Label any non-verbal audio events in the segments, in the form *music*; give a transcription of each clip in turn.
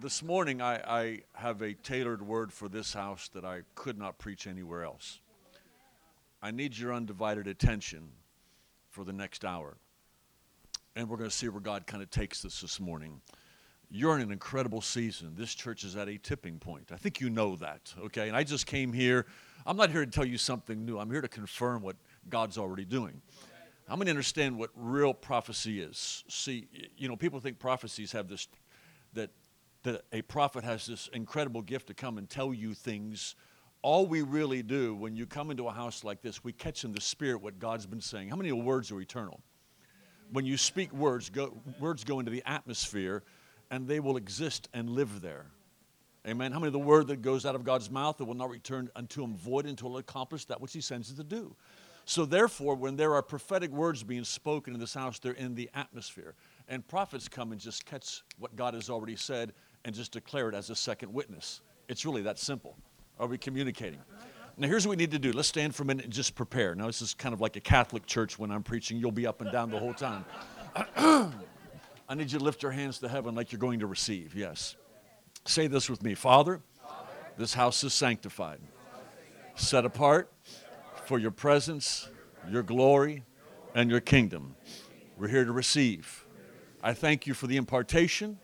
this morning I, I have a tailored word for this house that I could not preach anywhere else. I need your undivided attention for the next hour. And we're going to see where God kind of takes this this morning. You're in an incredible season. This church is at a tipping point. I think you know that, okay? And I just came here. I'm not here to tell you something new, I'm here to confirm what God's already doing. I'm going to understand what real prophecy is? See, you know, people think prophecies have this, that, that a prophet has this incredible gift to come and tell you things. All we really do when you come into a house like this, we catch in the spirit what God's been saying. How many words are eternal? When you speak words, go, words go into the atmosphere and they will exist and live there. Amen. How many of the word that goes out of God's mouth it will not return unto him void until it accomplish that which he sends it to do? So therefore, when there are prophetic words being spoken in this house, they're in the atmosphere. And prophets come and just catch what God has already said and just declare it as a second witness. It's really that simple. Are we communicating? Now, here's what we need to do. Let's stand for a minute and just prepare. Now, this is kind of like a Catholic church when I'm preaching. You'll be up and down the whole time. *clears throat* I need you to lift your hands to heaven like you're going to receive. Yes. Say this with me Father, this house is sanctified, set apart for your presence, your glory, and your kingdom. We're here to receive. I thank you for the impartation,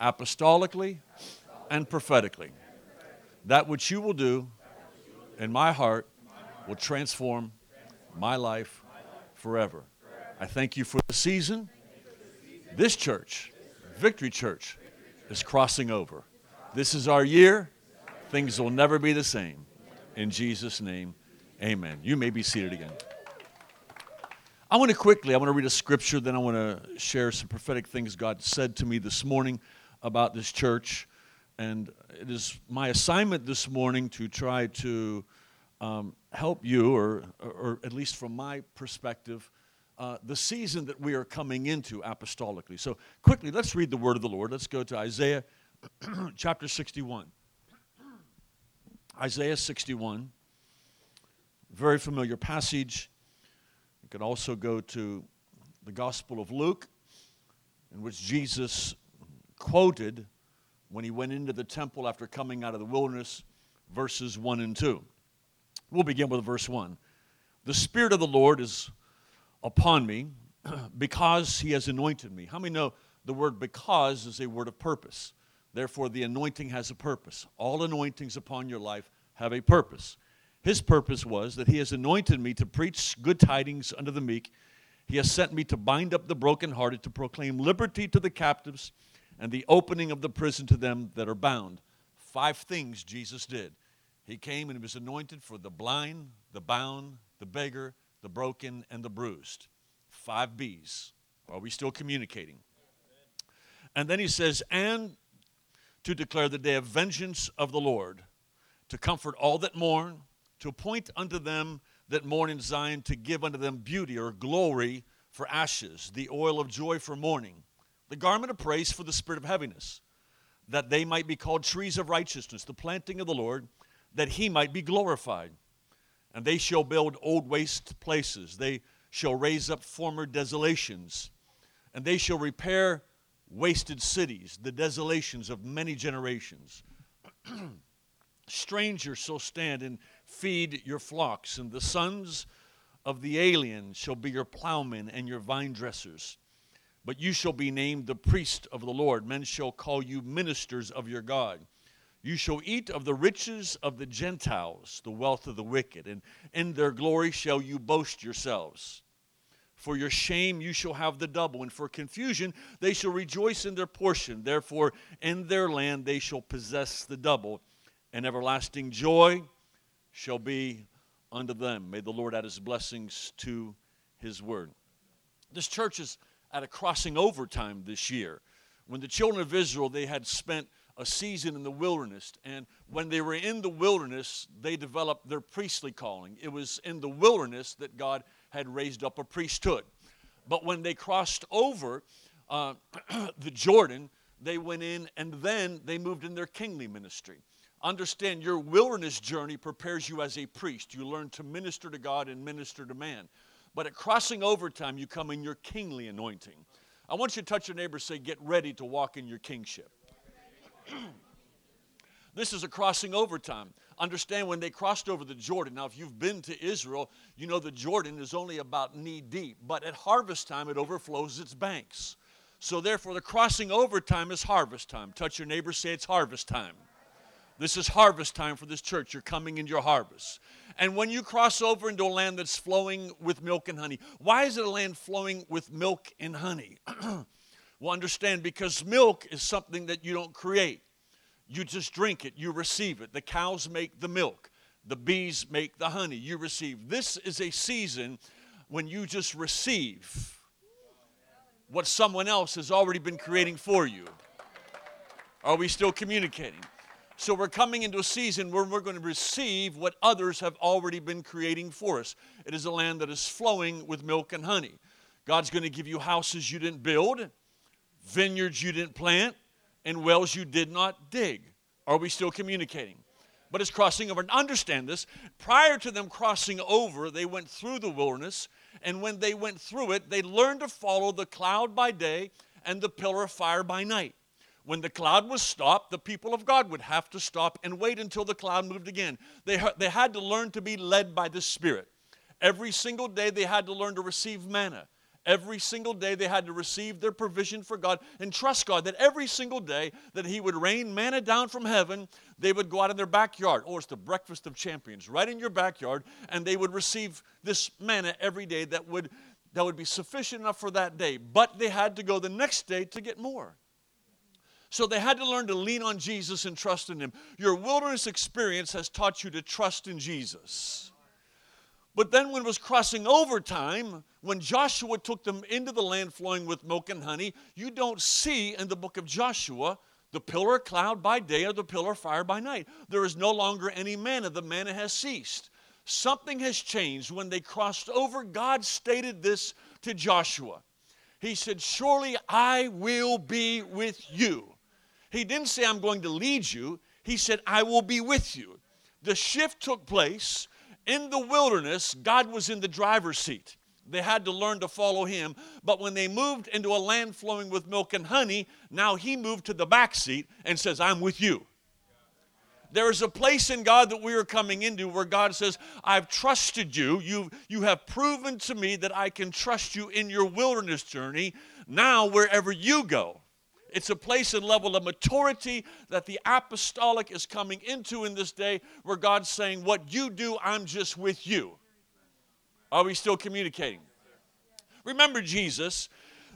apostolically and prophetically. That which you will do in my heart will transform my life forever. I thank you for the season. This church, Victory Church, is crossing over. This is our year. Things will never be the same. In Jesus' name, amen. You may be seated again. I want to quickly, I want to read a scripture, then I want to share some prophetic things God said to me this morning about this church. And it is my assignment this morning to try to um, help you, or, or at least from my perspective, uh, the season that we are coming into apostolically. So, quickly, let's read the word of the Lord. Let's go to Isaiah *clears throat* chapter 61. Isaiah 61, very familiar passage. You can also go to the Gospel of Luke, in which Jesus quoted when he went into the temple after coming out of the wilderness, verses 1 and 2. We'll begin with verse 1. The Spirit of the Lord is upon me *clears throat* because he has anointed me. How many know the word because is a word of purpose? Therefore, the anointing has a purpose. All anointings upon your life have a purpose. His purpose was that he has anointed me to preach good tidings unto the meek. He has sent me to bind up the brokenhearted, to proclaim liberty to the captives, and the opening of the prison to them that are bound. Five things Jesus did. He came and he was anointed for the blind, the bound, the beggar, the broken, and the bruised. Five B's. Are we still communicating? And then he says, and to declare the day of vengeance of the Lord, to comfort all that mourn, to appoint unto them that mourn in Zion, to give unto them beauty or glory for ashes, the oil of joy for mourning, the garment of praise for the spirit of heaviness, that they might be called trees of righteousness, the planting of the Lord, that he might be glorified. And they shall build old waste places. They shall raise up former desolations. And they shall repair wasted cities, the desolations of many generations. *clears throat* Strangers shall stand and feed your flocks, and the sons of the alien shall be your plowmen and your vine dressers. But you shall be named the priest of the Lord. Men shall call you ministers of your God. You shall eat of the riches of the Gentiles, the wealth of the wicked, and in their glory shall you boast yourselves. For your shame you shall have the double, and for confusion they shall rejoice in their portion. Therefore, in their land they shall possess the double, and everlasting joy shall be unto them. May the Lord add his blessings to his word. This church is at a crossing over time this year. When the children of Israel, they had spent a season in the wilderness. And when they were in the wilderness, they developed their priestly calling. It was in the wilderness that God had raised up a priesthood. But when they crossed over uh, *clears throat* the Jordan, they went in and then they moved in their kingly ministry. Understand your wilderness journey prepares you as a priest. You learn to minister to God and minister to man. But at crossing over time, you come in your kingly anointing. I want you to touch your neighbor say, Get ready to walk in your kingship. *clears throat* this is a crossing over time. Understand when they crossed over the Jordan. Now, if you've been to Israel, you know the Jordan is only about knee deep, but at harvest time it overflows its banks. So, therefore, the crossing over time is harvest time. Touch your neighbor, say it's harvest time. This is harvest time for this church. You're coming into your harvest. And when you cross over into a land that's flowing with milk and honey, why is it a land flowing with milk and honey? *clears throat* well, understand because milk is something that you don't create. You just drink it, you receive it. The cows make the milk, the bees make the honey. You receive. This is a season when you just receive what someone else has already been creating for you. Are we still communicating? So we're coming into a season where we're going to receive what others have already been creating for us. It is a land that is flowing with milk and honey. God's going to give you houses you didn't build, vineyards you didn't plant, and wells you did not dig. Are we still communicating? But it's crossing over. And understand this prior to them crossing over, they went through the wilderness, and when they went through it, they learned to follow the cloud by day and the pillar of fire by night. When the cloud was stopped, the people of God would have to stop and wait until the cloud moved again. They, they had to learn to be led by the Spirit. Every single day, they had to learn to receive manna. Every single day, they had to receive their provision for God and trust God that every single day that He would rain manna down from heaven, they would go out in their backyard. Oh, it's the breakfast of champions, right in your backyard, and they would receive this manna every day that would, that would be sufficient enough for that day. But they had to go the next day to get more. So they had to learn to lean on Jesus and trust in Him. Your wilderness experience has taught you to trust in Jesus. But then, when it was crossing over time, when Joshua took them into the land flowing with milk and honey, you don't see in the book of Joshua the pillar of cloud by day or the pillar of fire by night. There is no longer any manna, the manna has ceased. Something has changed. When they crossed over, God stated this to Joshua. He said, Surely I will be with you. He didn't say, I'm going to lead you. He said, I will be with you. The shift took place. In the wilderness, God was in the driver's seat. They had to learn to follow him. But when they moved into a land flowing with milk and honey, now he moved to the back seat and says, I'm with you. There is a place in God that we are coming into where God says, I've trusted you. you. You have proven to me that I can trust you in your wilderness journey. Now, wherever you go, it's a place and level of maturity that the apostolic is coming into in this day where God's saying, What you do, I'm just with you. Are we still communicating? Remember Jesus,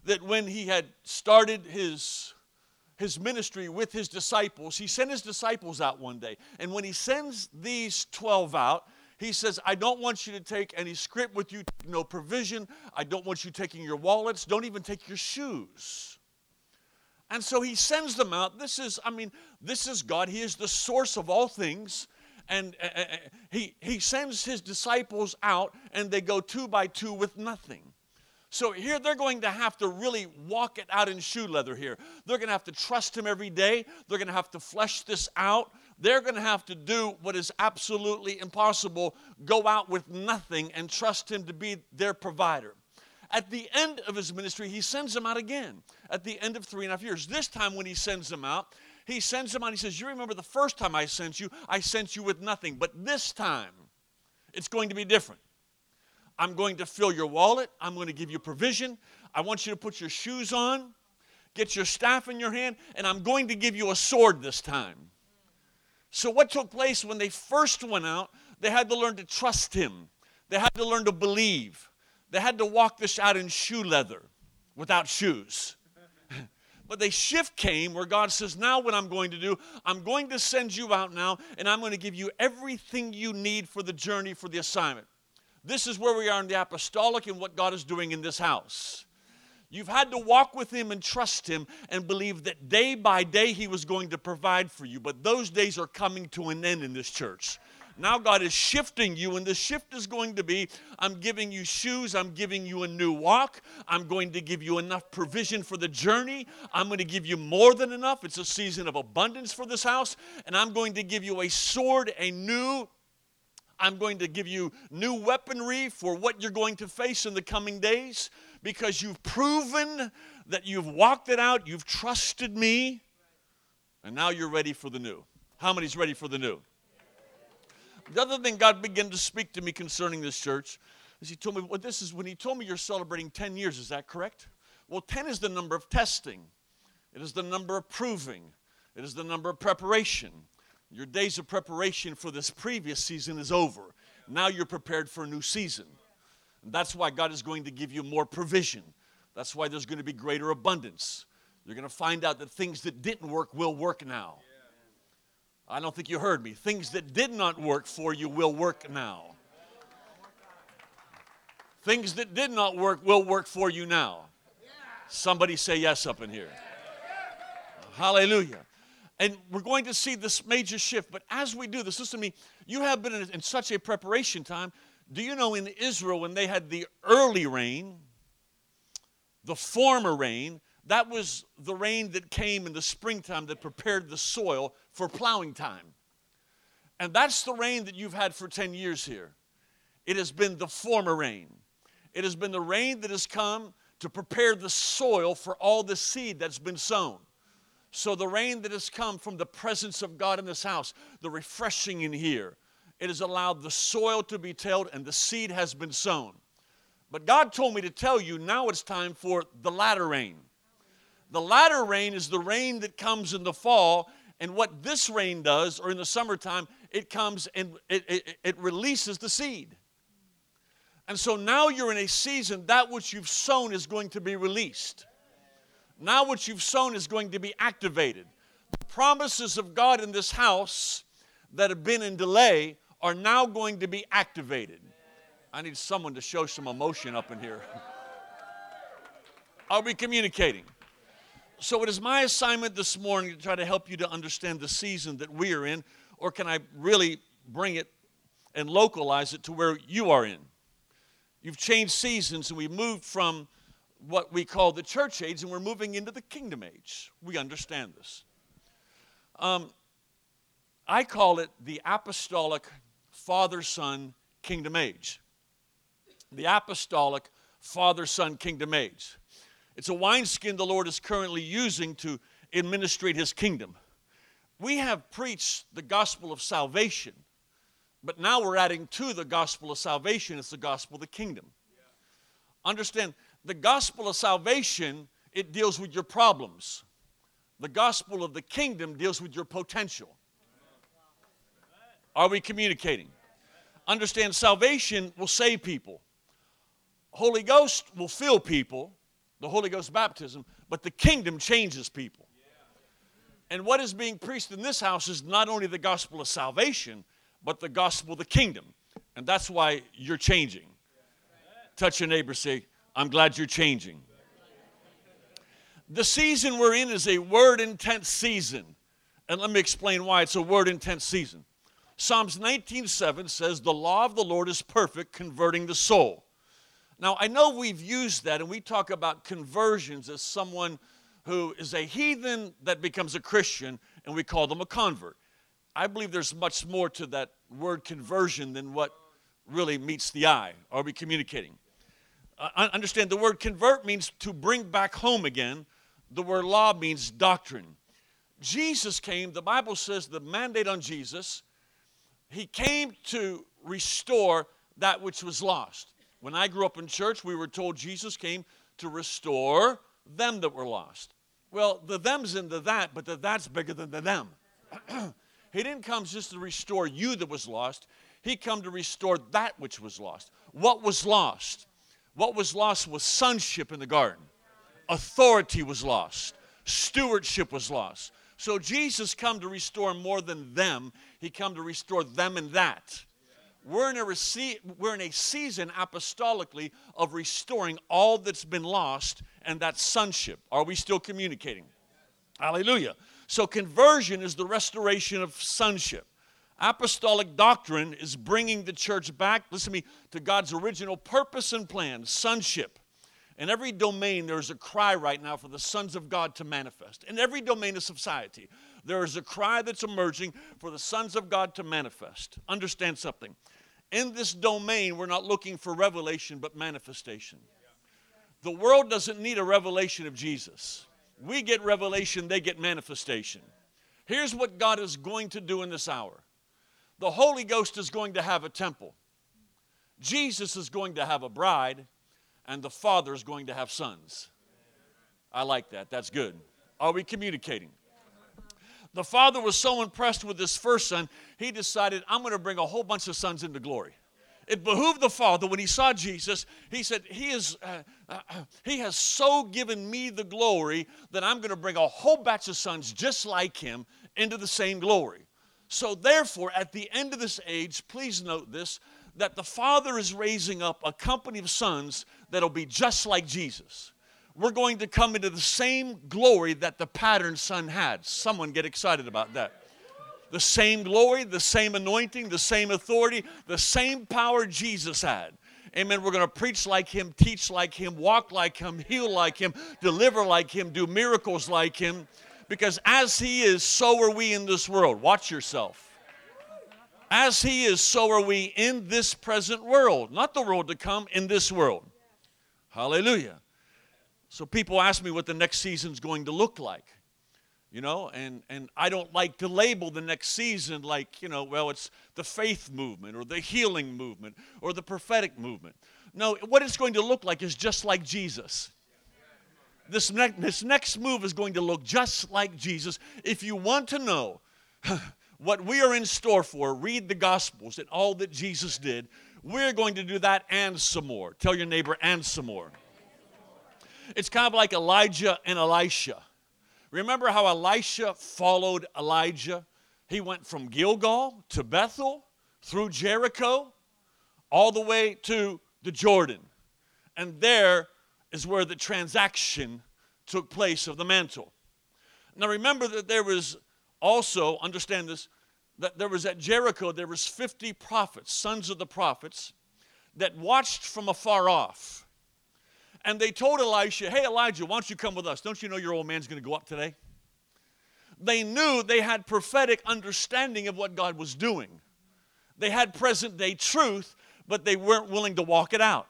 that when he had started his, his ministry with his disciples, he sent his disciples out one day. And when he sends these 12 out, he says, I don't want you to take any scrip with you, no provision. I don't want you taking your wallets. Don't even take your shoes. And so he sends them out. This is, I mean, this is God. He is the source of all things. And uh, uh, uh, he, he sends his disciples out, and they go two by two with nothing. So here they're going to have to really walk it out in shoe leather here. They're going to have to trust him every day. They're going to have to flesh this out. They're going to have to do what is absolutely impossible go out with nothing and trust him to be their provider. At the end of his ministry, he sends them out again at the end of three and a half years. This time, when he sends them out, he sends them out. He says, You remember the first time I sent you, I sent you with nothing. But this time, it's going to be different. I'm going to fill your wallet. I'm going to give you provision. I want you to put your shoes on, get your staff in your hand, and I'm going to give you a sword this time. So, what took place when they first went out? They had to learn to trust him, they had to learn to believe. They had to walk this out in shoe leather without shoes. But the shift came where God says, Now, what I'm going to do, I'm going to send you out now, and I'm going to give you everything you need for the journey, for the assignment. This is where we are in the apostolic and what God is doing in this house. You've had to walk with Him and trust Him and believe that day by day He was going to provide for you. But those days are coming to an end in this church. Now God is shifting you, and the shift is going to be I'm giving you shoes, I'm giving you a new walk, I'm going to give you enough provision for the journey, I'm going to give you more than enough. It's a season of abundance for this house, and I'm going to give you a sword, a new I'm going to give you new weaponry for what you're going to face in the coming days because you've proven that you've walked it out, you've trusted me. And now you're ready for the new. How many's ready for the new? The other thing God began to speak to me concerning this church is He told me, well, this is when He told me you're celebrating 10 years, is that correct? Well, 10 is the number of testing, it is the number of proving, it is the number of preparation. Your days of preparation for this previous season is over. Now you're prepared for a new season. And that's why God is going to give you more provision. That's why there's going to be greater abundance. You're going to find out that things that didn't work will work now. I don't think you heard me. Things that did not work for you will work now. Things that did not work will work for you now. Somebody say yes up in here. Hallelujah. And we're going to see this major shift. But as we do this, listen to me, you have been in, in such a preparation time. Do you know in Israel, when they had the early rain, the former rain, that was the rain that came in the springtime that prepared the soil for plowing time. And that's the rain that you've had for 10 years here. It has been the former rain. It has been the rain that has come to prepare the soil for all the seed that's been sown. So, the rain that has come from the presence of God in this house, the refreshing in here, it has allowed the soil to be tilled and the seed has been sown. But God told me to tell you now it's time for the latter rain. The latter rain is the rain that comes in the fall, and what this rain does, or in the summertime, it comes and it, it, it releases the seed. And so now you're in a season, that which you've sown is going to be released. Now, what you've sown is going to be activated. The promises of God in this house that have been in delay are now going to be activated. I need someone to show some emotion up in here. *laughs* Are we communicating? So, it is my assignment this morning to try to help you to understand the season that we are in, or can I really bring it and localize it to where you are in? You've changed seasons, and we moved from what we call the church age, and we're moving into the kingdom age. We understand this. Um, I call it the apostolic father son kingdom age. The apostolic father son kingdom age. It's a wineskin the Lord is currently using to administrate his kingdom. We have preached the gospel of salvation, but now we're adding to the gospel of salvation, it's the gospel of the kingdom. Understand, the gospel of salvation, it deals with your problems. The gospel of the kingdom deals with your potential. Are we communicating? Understand salvation will save people. Holy Ghost will fill people, the Holy Ghost baptism, but the kingdom changes people. And what is being preached in this house is not only the gospel of salvation, but the gospel of the kingdom. And that's why you're changing. Touch your neighbor, say, I'm glad you're changing. The season we're in is a word intense season. And let me explain why it's a word intense season. Psalms 19:7 says, "The law of the Lord is perfect, converting the soul." Now, I know we've used that and we talk about conversions as someone who is a heathen that becomes a Christian and we call them a convert. I believe there's much more to that word conversion than what really meets the eye. Are we communicating? uh, understand the word convert means to bring back home again. The word law means doctrine. Jesus came, the Bible says the mandate on Jesus, he came to restore that which was lost. When I grew up in church, we were told Jesus came to restore them that were lost. Well, the them's in the that, but the that's bigger than the them. *clears throat* he didn't come just to restore you that was lost. He come to restore that which was lost. What was lost? What was lost was sonship in the garden, authority was lost, stewardship was lost. So Jesus come to restore more than them. He come to restore them and that. We're in, a rece- we're in a season apostolically of restoring all that's been lost, and that sonship. Are we still communicating? Hallelujah. So, conversion is the restoration of sonship. Apostolic doctrine is bringing the church back, listen to me, to God's original purpose and plan, sonship. In every domain, there is a cry right now for the sons of God to manifest. In every domain of society, there is a cry that's emerging for the sons of God to manifest. Understand something. In this domain, we're not looking for revelation, but manifestation. The world doesn't need a revelation of Jesus. We get revelation, they get manifestation. Here's what God is going to do in this hour the Holy Ghost is going to have a temple, Jesus is going to have a bride, and the Father is going to have sons. I like that. That's good. Are we communicating? The father was so impressed with his first son, he decided, I'm going to bring a whole bunch of sons into glory. It behooved the father when he saw jesus he said he is uh, uh, he has so given me the glory that i'm going to bring a whole batch of sons just like him into the same glory. So therefore at the end of this age please note this that the father is raising up a company of sons that'll be just like jesus we're going to come into the same glory that the pattern son had someone get excited about that the same glory, the same anointing, the same authority, the same power Jesus had. Amen. We're going to preach like him, teach like him, walk like him, heal like him, deliver like him, do miracles like him. Because as he is, so are we in this world. Watch yourself. As he is, so are we in this present world. Not the world to come, in this world. Hallelujah. So people ask me what the next season's going to look like you know and and i don't like to label the next season like you know well it's the faith movement or the healing movement or the prophetic movement. No what it's going to look like is just like jesus. This, ne- this next move is going to look just like jesus. If you want to know *laughs* what we are in store for read the gospels and all that jesus did we're going to do that and some more. Tell your neighbor and some more it's kind of like elijah and elisha Remember how Elisha followed Elijah? He went from Gilgal to Bethel, through Jericho, all the way to the Jordan. And there is where the transaction took place of the mantle. Now remember that there was also, understand this, that there was at Jericho, there was 50 prophets, sons of the prophets, that watched from afar off and they told Elisha, Hey, Elijah, why don't you come with us? Don't you know your old man's going to go up today? They knew they had prophetic understanding of what God was doing. They had present day truth, but they weren't willing to walk it out.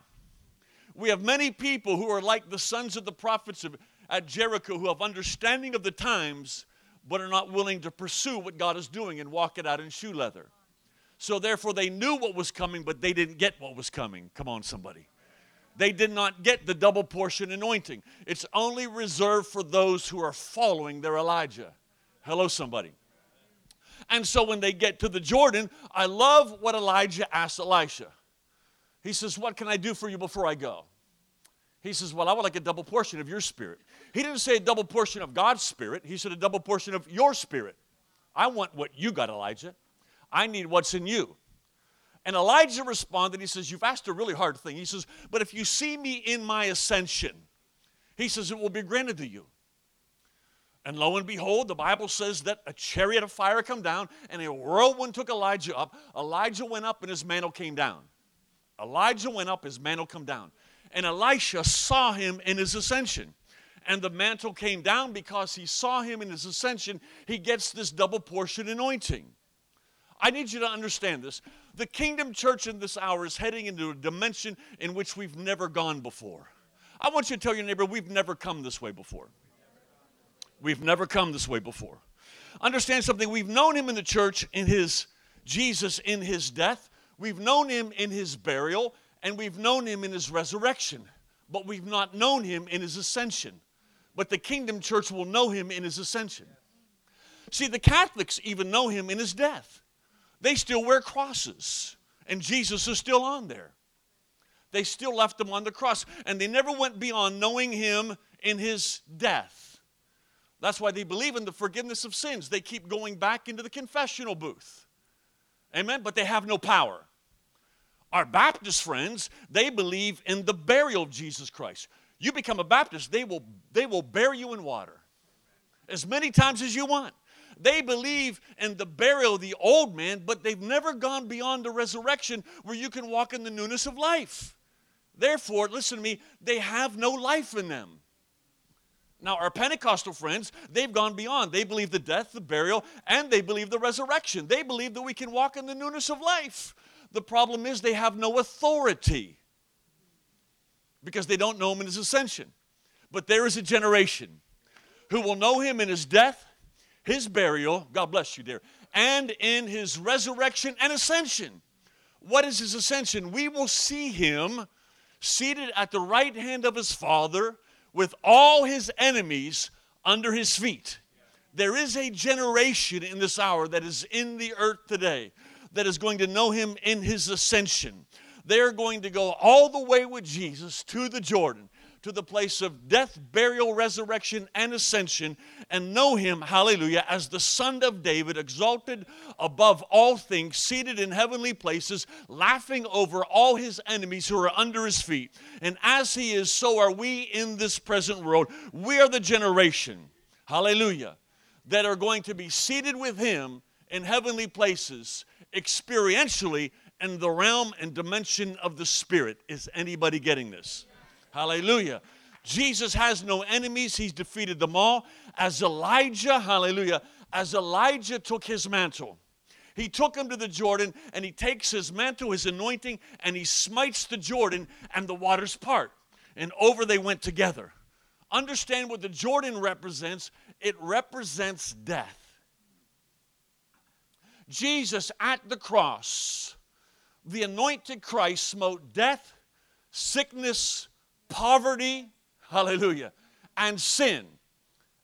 We have many people who are like the sons of the prophets of, at Jericho who have understanding of the times, but are not willing to pursue what God is doing and walk it out in shoe leather. So, therefore, they knew what was coming, but they didn't get what was coming. Come on, somebody they did not get the double portion anointing. It's only reserved for those who are following their Elijah. Hello, somebody. And so when they get to the Jordan, I love what Elijah asked Elisha. He says, What can I do for you before I go? He says, Well, I would like a double portion of your spirit. He didn't say a double portion of God's spirit, he said a double portion of your spirit. I want what you got, Elijah. I need what's in you. And Elijah responded, he says, You've asked a really hard thing. He says, But if you see me in my ascension, he says, It will be granted to you. And lo and behold, the Bible says that a chariot of fire come down, and a whirlwind took Elijah up. Elijah went up, and his mantle came down. Elijah went up, his mantle come down. And Elisha saw him in his ascension. And the mantle came down because he saw him in his ascension. He gets this double portion anointing. I need you to understand this. The kingdom church in this hour is heading into a dimension in which we've never gone before. I want you to tell your neighbor, we've never come this way before. We've never come this way before. Understand something, we've known him in the church in his Jesus in his death, we've known him in his burial, and we've known him in his resurrection, but we've not known him in his ascension. But the kingdom church will know him in his ascension. See, the Catholics even know him in his death. They still wear crosses, and Jesus is still on there. They still left him on the cross, and they never went beyond knowing him in his death. That's why they believe in the forgiveness of sins. They keep going back into the confessional booth. Amen? But they have no power. Our Baptist friends, they believe in the burial of Jesus Christ. You become a Baptist, they will, they will bury you in water as many times as you want. They believe in the burial of the old man, but they've never gone beyond the resurrection where you can walk in the newness of life. Therefore, listen to me, they have no life in them. Now, our Pentecostal friends, they've gone beyond. They believe the death, the burial, and they believe the resurrection. They believe that we can walk in the newness of life. The problem is they have no authority because they don't know him in his ascension. But there is a generation who will know him in his death, his burial, God bless you, dear, and in his resurrection and ascension. What is his ascension? We will see him seated at the right hand of his Father with all his enemies under his feet. There is a generation in this hour that is in the earth today that is going to know him in his ascension. They're going to go all the way with Jesus to the Jordan to the place of death, burial, resurrection, and ascension, and know him, hallelujah, as the Son of David, exalted above all things, seated in heavenly places, laughing over all his enemies who are under his feet. And as he is, so are we in this present world. We are the generation, hallelujah, that are going to be seated with him in heavenly places, experientially in the realm and dimension of the Spirit. Is anybody getting this? Hallelujah. Jesus has no enemies, he's defeated them all. As Elijah, hallelujah, as Elijah took his mantle, he took him to the Jordan and he takes his mantle, his anointing, and he smites the Jordan and the waters part. And over they went together. Understand what the Jordan represents it represents death. Jesus at the cross, the anointed Christ smote death, sickness, poverty, hallelujah, and sin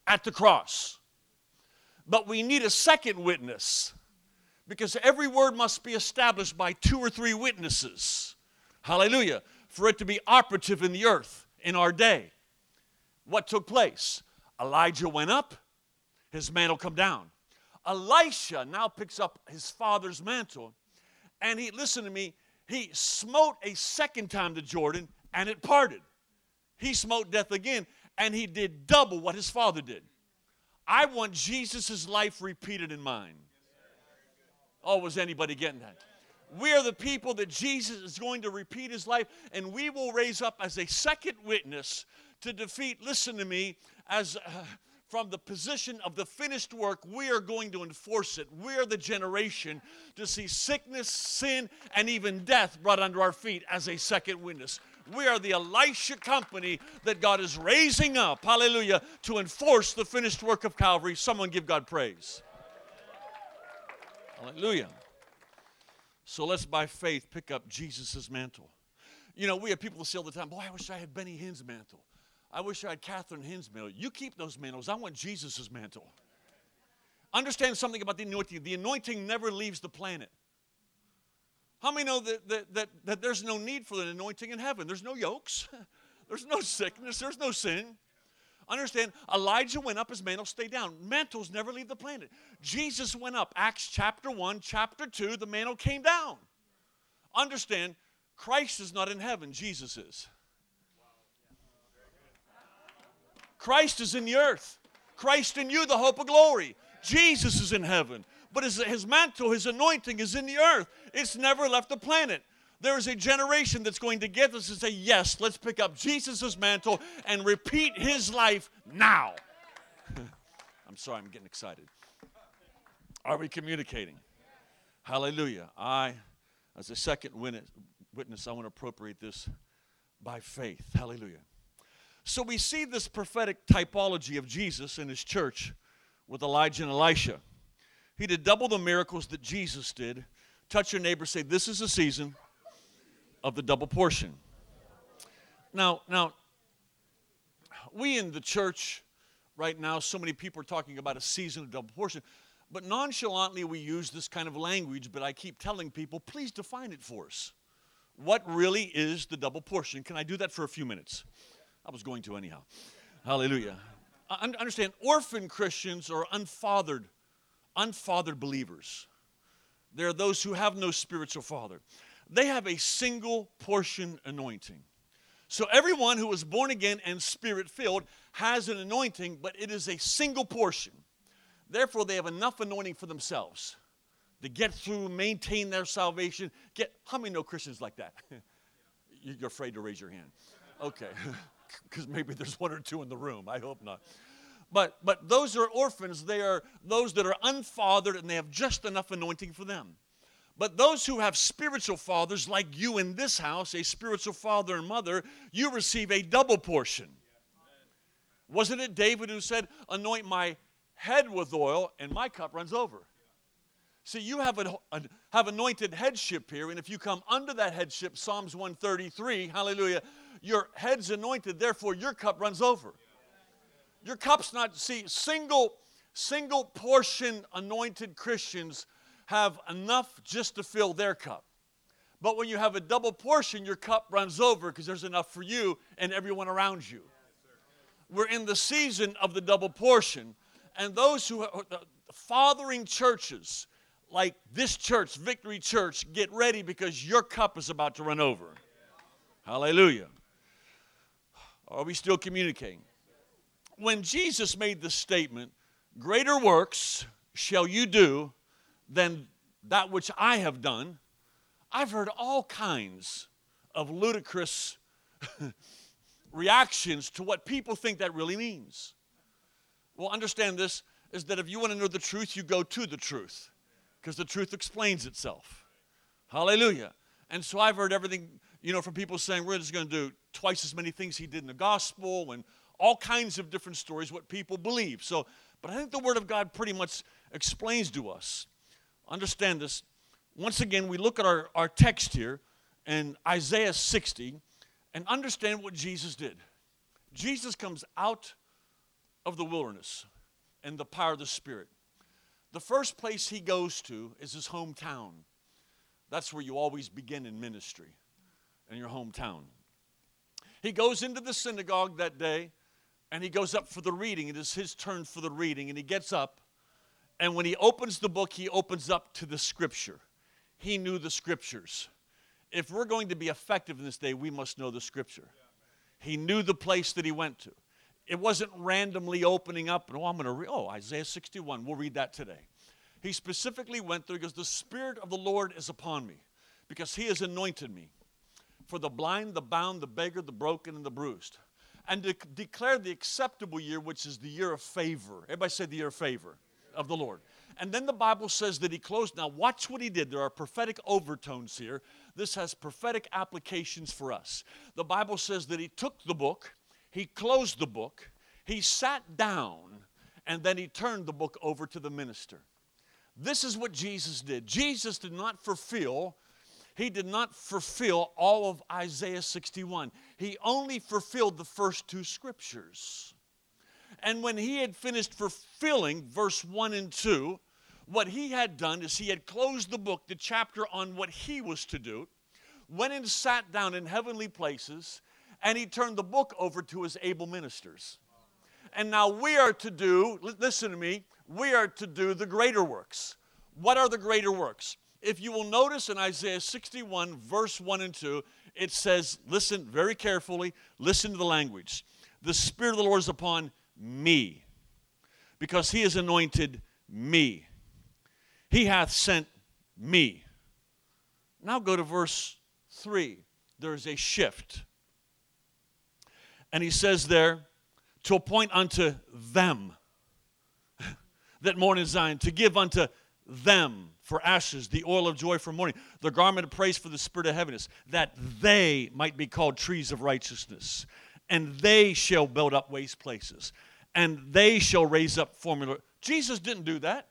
at the cross. But we need a second witness because every word must be established by two or three witnesses. Hallelujah. For it to be operative in the earth in our day. What took place? Elijah went up, his mantle come down. Elisha now picks up his father's mantle and he, listen to me, he smote a second time the Jordan and it parted he smote death again and he did double what his father did. I want Jesus' life repeated in mine. Oh, was anybody getting that? We are the people that Jesus is going to repeat his life, and we will raise up as a second witness to defeat, listen to me, as. Uh, from the position of the finished work, we are going to enforce it. We are the generation to see sickness, sin, and even death brought under our feet as a second witness. We are the Elisha company that God is raising up, hallelujah, to enforce the finished work of Calvary. Someone give God praise. Hallelujah. So let's, by faith, pick up Jesus' mantle. You know, we have people who say all the time, Boy, I wish I had Benny Hinn's mantle. I wish I had Catherine Hinn's mantle. You keep those mantles. I want Jesus' mantle. Understand something about the anointing. The anointing never leaves the planet. How many know that, that, that, that there's no need for an anointing in heaven? There's no yokes, *laughs* there's no sickness, there's no sin. Understand, Elijah went up, his mantle stayed down. Mantles never leave the planet. Jesus went up. Acts chapter 1, chapter 2, the mantle came down. Understand, Christ is not in heaven, Jesus is. Christ is in the earth. Christ in you, the hope of glory. Jesus is in heaven. But his, his mantle, his anointing is in the earth. It's never left the planet. There is a generation that's going to get this and say, Yes, let's pick up Jesus' mantle and repeat his life now. *laughs* I'm sorry, I'm getting excited. Are we communicating? Hallelujah. I, as a second witness, I want to appropriate this by faith. Hallelujah. So we see this prophetic typology of Jesus in his church with Elijah and Elisha. He did double the miracles that Jesus did. Touch your neighbor, say, This is a season of the double portion. Now, now, we in the church right now, so many people are talking about a season of double portion, but nonchalantly we use this kind of language, but I keep telling people, please define it for us. What really is the double portion? Can I do that for a few minutes? I was going to anyhow. Hallelujah. I understand, orphan Christians or unfathered, unfathered believers. There are those who have no spiritual father. They have a single portion anointing. So everyone who is born again and spirit filled has an anointing, but it is a single portion. Therefore, they have enough anointing for themselves to get through, maintain their salvation. Get how many know Christians like that? *laughs* You're afraid to raise your hand. Okay. *laughs* because maybe there's one or two in the room. I hope not. But, but those are orphans. They are those that are unfathered and they have just enough anointing for them. But those who have spiritual fathers, like you in this house, a spiritual father and mother, you receive a double portion. Wasn't it David who said, Anoint my head with oil, and my cup runs over. See, you have, a, a, have anointed headship here, and if you come under that headship, Psalms 133, hallelujah, your head's anointed, therefore your cup runs over. Your cup's not, see, single, single portion anointed Christians have enough just to fill their cup. But when you have a double portion, your cup runs over because there's enough for you and everyone around you. We're in the season of the double portion. And those who are fathering churches, like this church, Victory Church, get ready because your cup is about to run over. Hallelujah. Are we still communicating? When Jesus made the statement, Greater works shall you do than that which I have done, I've heard all kinds of ludicrous *laughs* reactions to what people think that really means. Well, understand this is that if you want to know the truth, you go to the truth because the truth explains itself. Hallelujah. And so I've heard everything, you know, from people saying we're just going to do twice as many things he did in the gospel and all kinds of different stories, what people believe. So, but I think the Word of God pretty much explains to us. Understand this. Once again, we look at our, our text here in Isaiah 60 and understand what Jesus did. Jesus comes out of the wilderness and the power of the Spirit. The first place he goes to is his hometown. That's where you always begin in ministry, in your hometown. He goes into the synagogue that day and he goes up for the reading. It is his turn for the reading, and he gets up. And when he opens the book, he opens up to the scripture. He knew the scriptures. If we're going to be effective in this day, we must know the scripture. He knew the place that he went to. It wasn't randomly opening up and, oh, I'm going to read, oh, Isaiah 61. We'll read that today. He specifically went there because the Spirit of the Lord is upon me, because he has anointed me for the blind, the bound, the beggar, the broken, and the bruised and to declare the acceptable year, which is the year of favor. Everybody say the year of favor of the Lord. And then the Bible says that he closed. Now, watch what he did. There are prophetic overtones here. This has prophetic applications for us. The Bible says that he took the book, he closed the book, he sat down, and then he turned the book over to the minister. This is what Jesus did. Jesus did not fulfill he did not fulfill all of Isaiah 61. He only fulfilled the first two scriptures. And when he had finished fulfilling verse 1 and 2, what he had done is he had closed the book, the chapter on what he was to do, went and sat down in heavenly places, and he turned the book over to his able ministers. And now we are to do, listen to me, we are to do the greater works. What are the greater works? If you will notice in Isaiah 61, verse 1 and 2, it says, listen very carefully, listen to the language. The Spirit of the Lord is upon me, because he has anointed me. He hath sent me. Now go to verse 3. There's a shift. And he says there, to appoint unto them *laughs* that mourn in Zion, to give unto them for ashes, the oil of joy for mourning, the garment of praise for the spirit of heaviness, that they might be called trees of righteousness, and they shall build up waste places, and they shall raise up formula. Jesus didn't do that.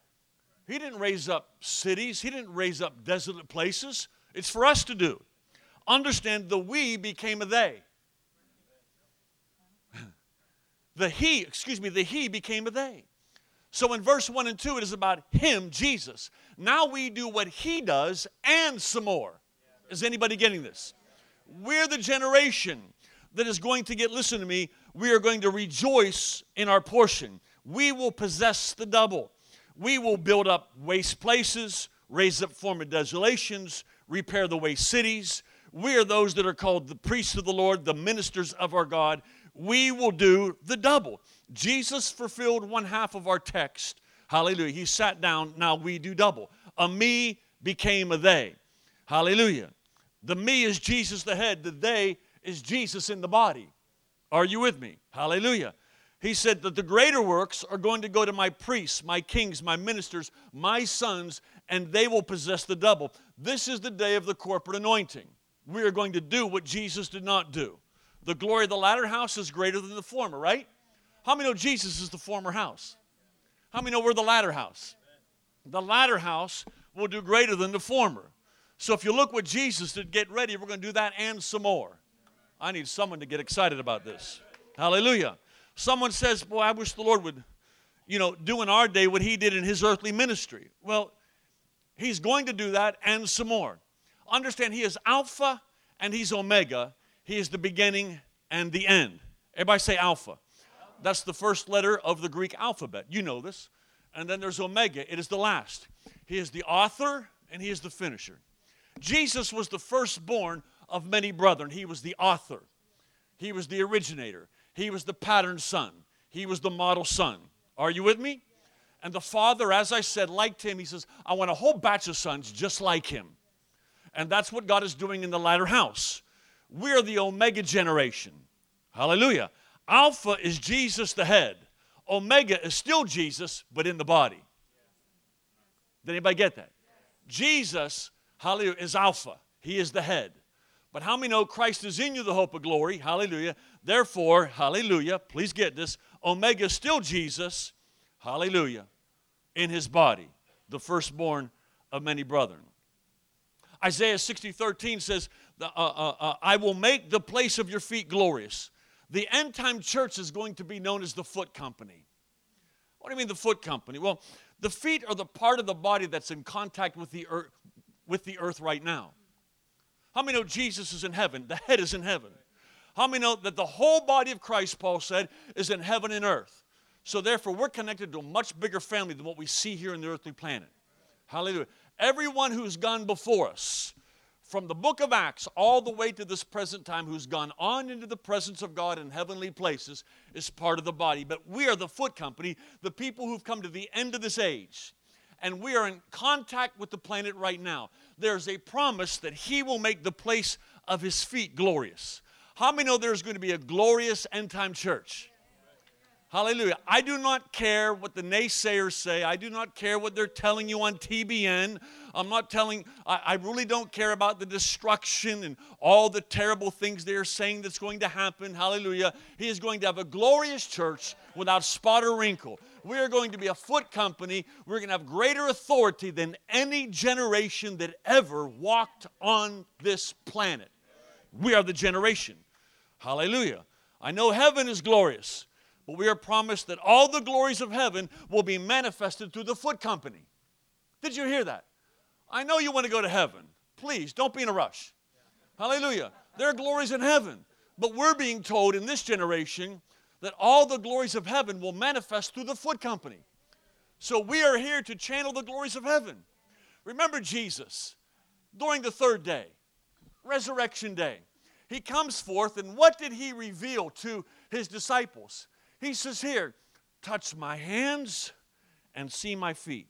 He didn't raise up cities, he didn't raise up desolate places. It's for us to do. Understand the we became a they. *laughs* The he, excuse me, the he became a they. So in verse 1 and 2, it is about Him, Jesus. Now we do what He does and some more. Is anybody getting this? We're the generation that is going to get, listen to me, we are going to rejoice in our portion. We will possess the double. We will build up waste places, raise up former desolations, repair the waste cities. We are those that are called the priests of the Lord, the ministers of our God. We will do the double. Jesus fulfilled one half of our text. Hallelujah. He sat down, now we do double. A me became a they. Hallelujah. The me is Jesus the head, the they is Jesus in the body. Are you with me? Hallelujah. He said that the greater works are going to go to my priests, my kings, my ministers, my sons, and they will possess the double. This is the day of the corporate anointing. We are going to do what Jesus did not do. The glory of the latter house is greater than the former, right? How many know Jesus is the former house? How many know we're the latter house? The latter house will do greater than the former. So if you look what Jesus did, get ready, we're going to do that and some more. I need someone to get excited about this. Hallelujah. Someone says, Boy, I wish the Lord would, you know, do in our day what he did in his earthly ministry. Well, he's going to do that and some more. Understand, he is Alpha and he's Omega. He is the beginning and the end. Everybody say Alpha. That's the first letter of the Greek alphabet. You know this. And then there's Omega, it is the last. He is the author and he is the finisher. Jesus was the firstborn of many brethren. He was the author, he was the originator, he was the pattern son, he was the model son. Are you with me? And the father, as I said, liked him. He says, I want a whole batch of sons just like him. And that's what God is doing in the latter house. We're the Omega generation. Hallelujah. Alpha is Jesus the head. Omega is still Jesus, but in the body. Did anybody get that? Jesus, hallelujah, is Alpha. He is the head. But how many know Christ is in you, the hope of glory? Hallelujah. Therefore, hallelujah, please get this. Omega is still Jesus, hallelujah, in his body, the firstborn of many brethren. Isaiah 60, 13 says, uh, uh, uh, I will make the place of your feet glorious. The end time church is going to be known as the foot company. What do you mean the foot company? Well, the feet are the part of the body that's in contact with the earth, with the earth right now. How many know Jesus is in heaven? The head is in heaven. How many know that the whole body of Christ, Paul said, is in heaven and earth? So therefore, we're connected to a much bigger family than what we see here in the earthly planet. Hallelujah. Everyone who's gone before us, from the book of Acts all the way to this present time, who's gone on into the presence of God in heavenly places, is part of the body. But we are the foot company, the people who've come to the end of this age. And we are in contact with the planet right now. There's a promise that He will make the place of His feet glorious. How many know there's going to be a glorious end time church? Hallelujah. I do not care what the naysayers say. I do not care what they're telling you on TBN. I'm not telling, I, I, really don't care about the destruction and all the terrible things they're saying that's going to happen. Hallelujah. He is going to have a glorious church without spot or wrinkle. We are going to be a foot company. We're going to have greater authority than any generation that ever walked on this planet. We are the generation. Hallelujah. I know heaven is glorious. But we are promised that all the glories of heaven will be manifested through the foot company. Did you hear that? I know you want to go to heaven. Please don't be in a rush. Hallelujah. There are glories in heaven. But we're being told in this generation that all the glories of heaven will manifest through the foot company. So we are here to channel the glories of heaven. Remember Jesus during the third day, resurrection day. He comes forth, and what did he reveal to his disciples? He says, Here, touch my hands and see my feet.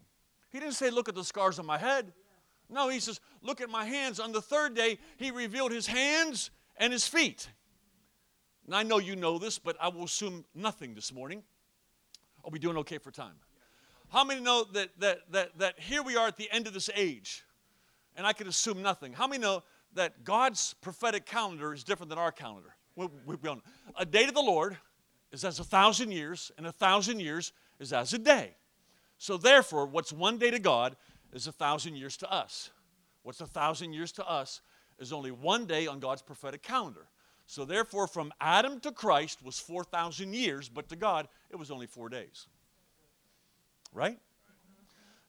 He didn't say, Look at the scars on my head. No, he says, Look at my hands. On the third day, he revealed his hands and his feet. And I know you know this, but I will assume nothing this morning. Are we doing okay for time? How many know that, that, that, that here we are at the end of this age, and I can assume nothing? How many know that God's prophetic calendar is different than our calendar? We, we, we a day to the Lord is as a thousand years, and a thousand years is as a day. So, therefore, what's one day to God is a thousand years to us. What's a thousand years to us is only one day on God's prophetic calendar. So, therefore, from Adam to Christ was 4,000 years, but to God, it was only four days. Right?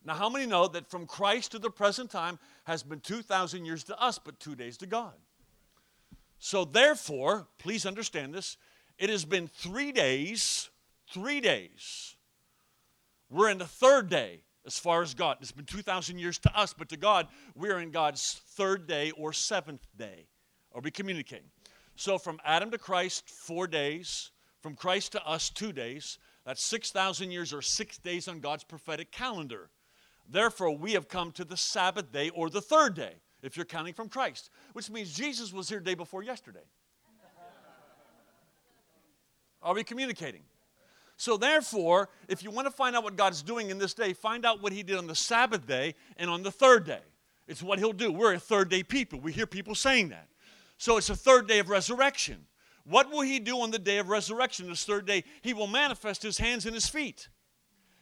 Now, how many know that from Christ to the present time has been 2,000 years to us, but two days to God? So, therefore, please understand this it has been three days, three days. We're in the third day as far as God. It's been 2,000 years to us, but to God, we're in God's third day or seventh day. Are we communicating? So from Adam to Christ, four days. From Christ to us, two days. That's 6,000 years or six days on God's prophetic calendar. Therefore, we have come to the Sabbath day or the third day, if you're counting from Christ, which means Jesus was here day before yesterday. Are we communicating? So, therefore, if you want to find out what God's doing in this day, find out what He did on the Sabbath day and on the third day. It's what He'll do. We're a third day people. We hear people saying that. So, it's a third day of resurrection. What will He do on the day of resurrection, this third day? He will manifest His hands and His feet.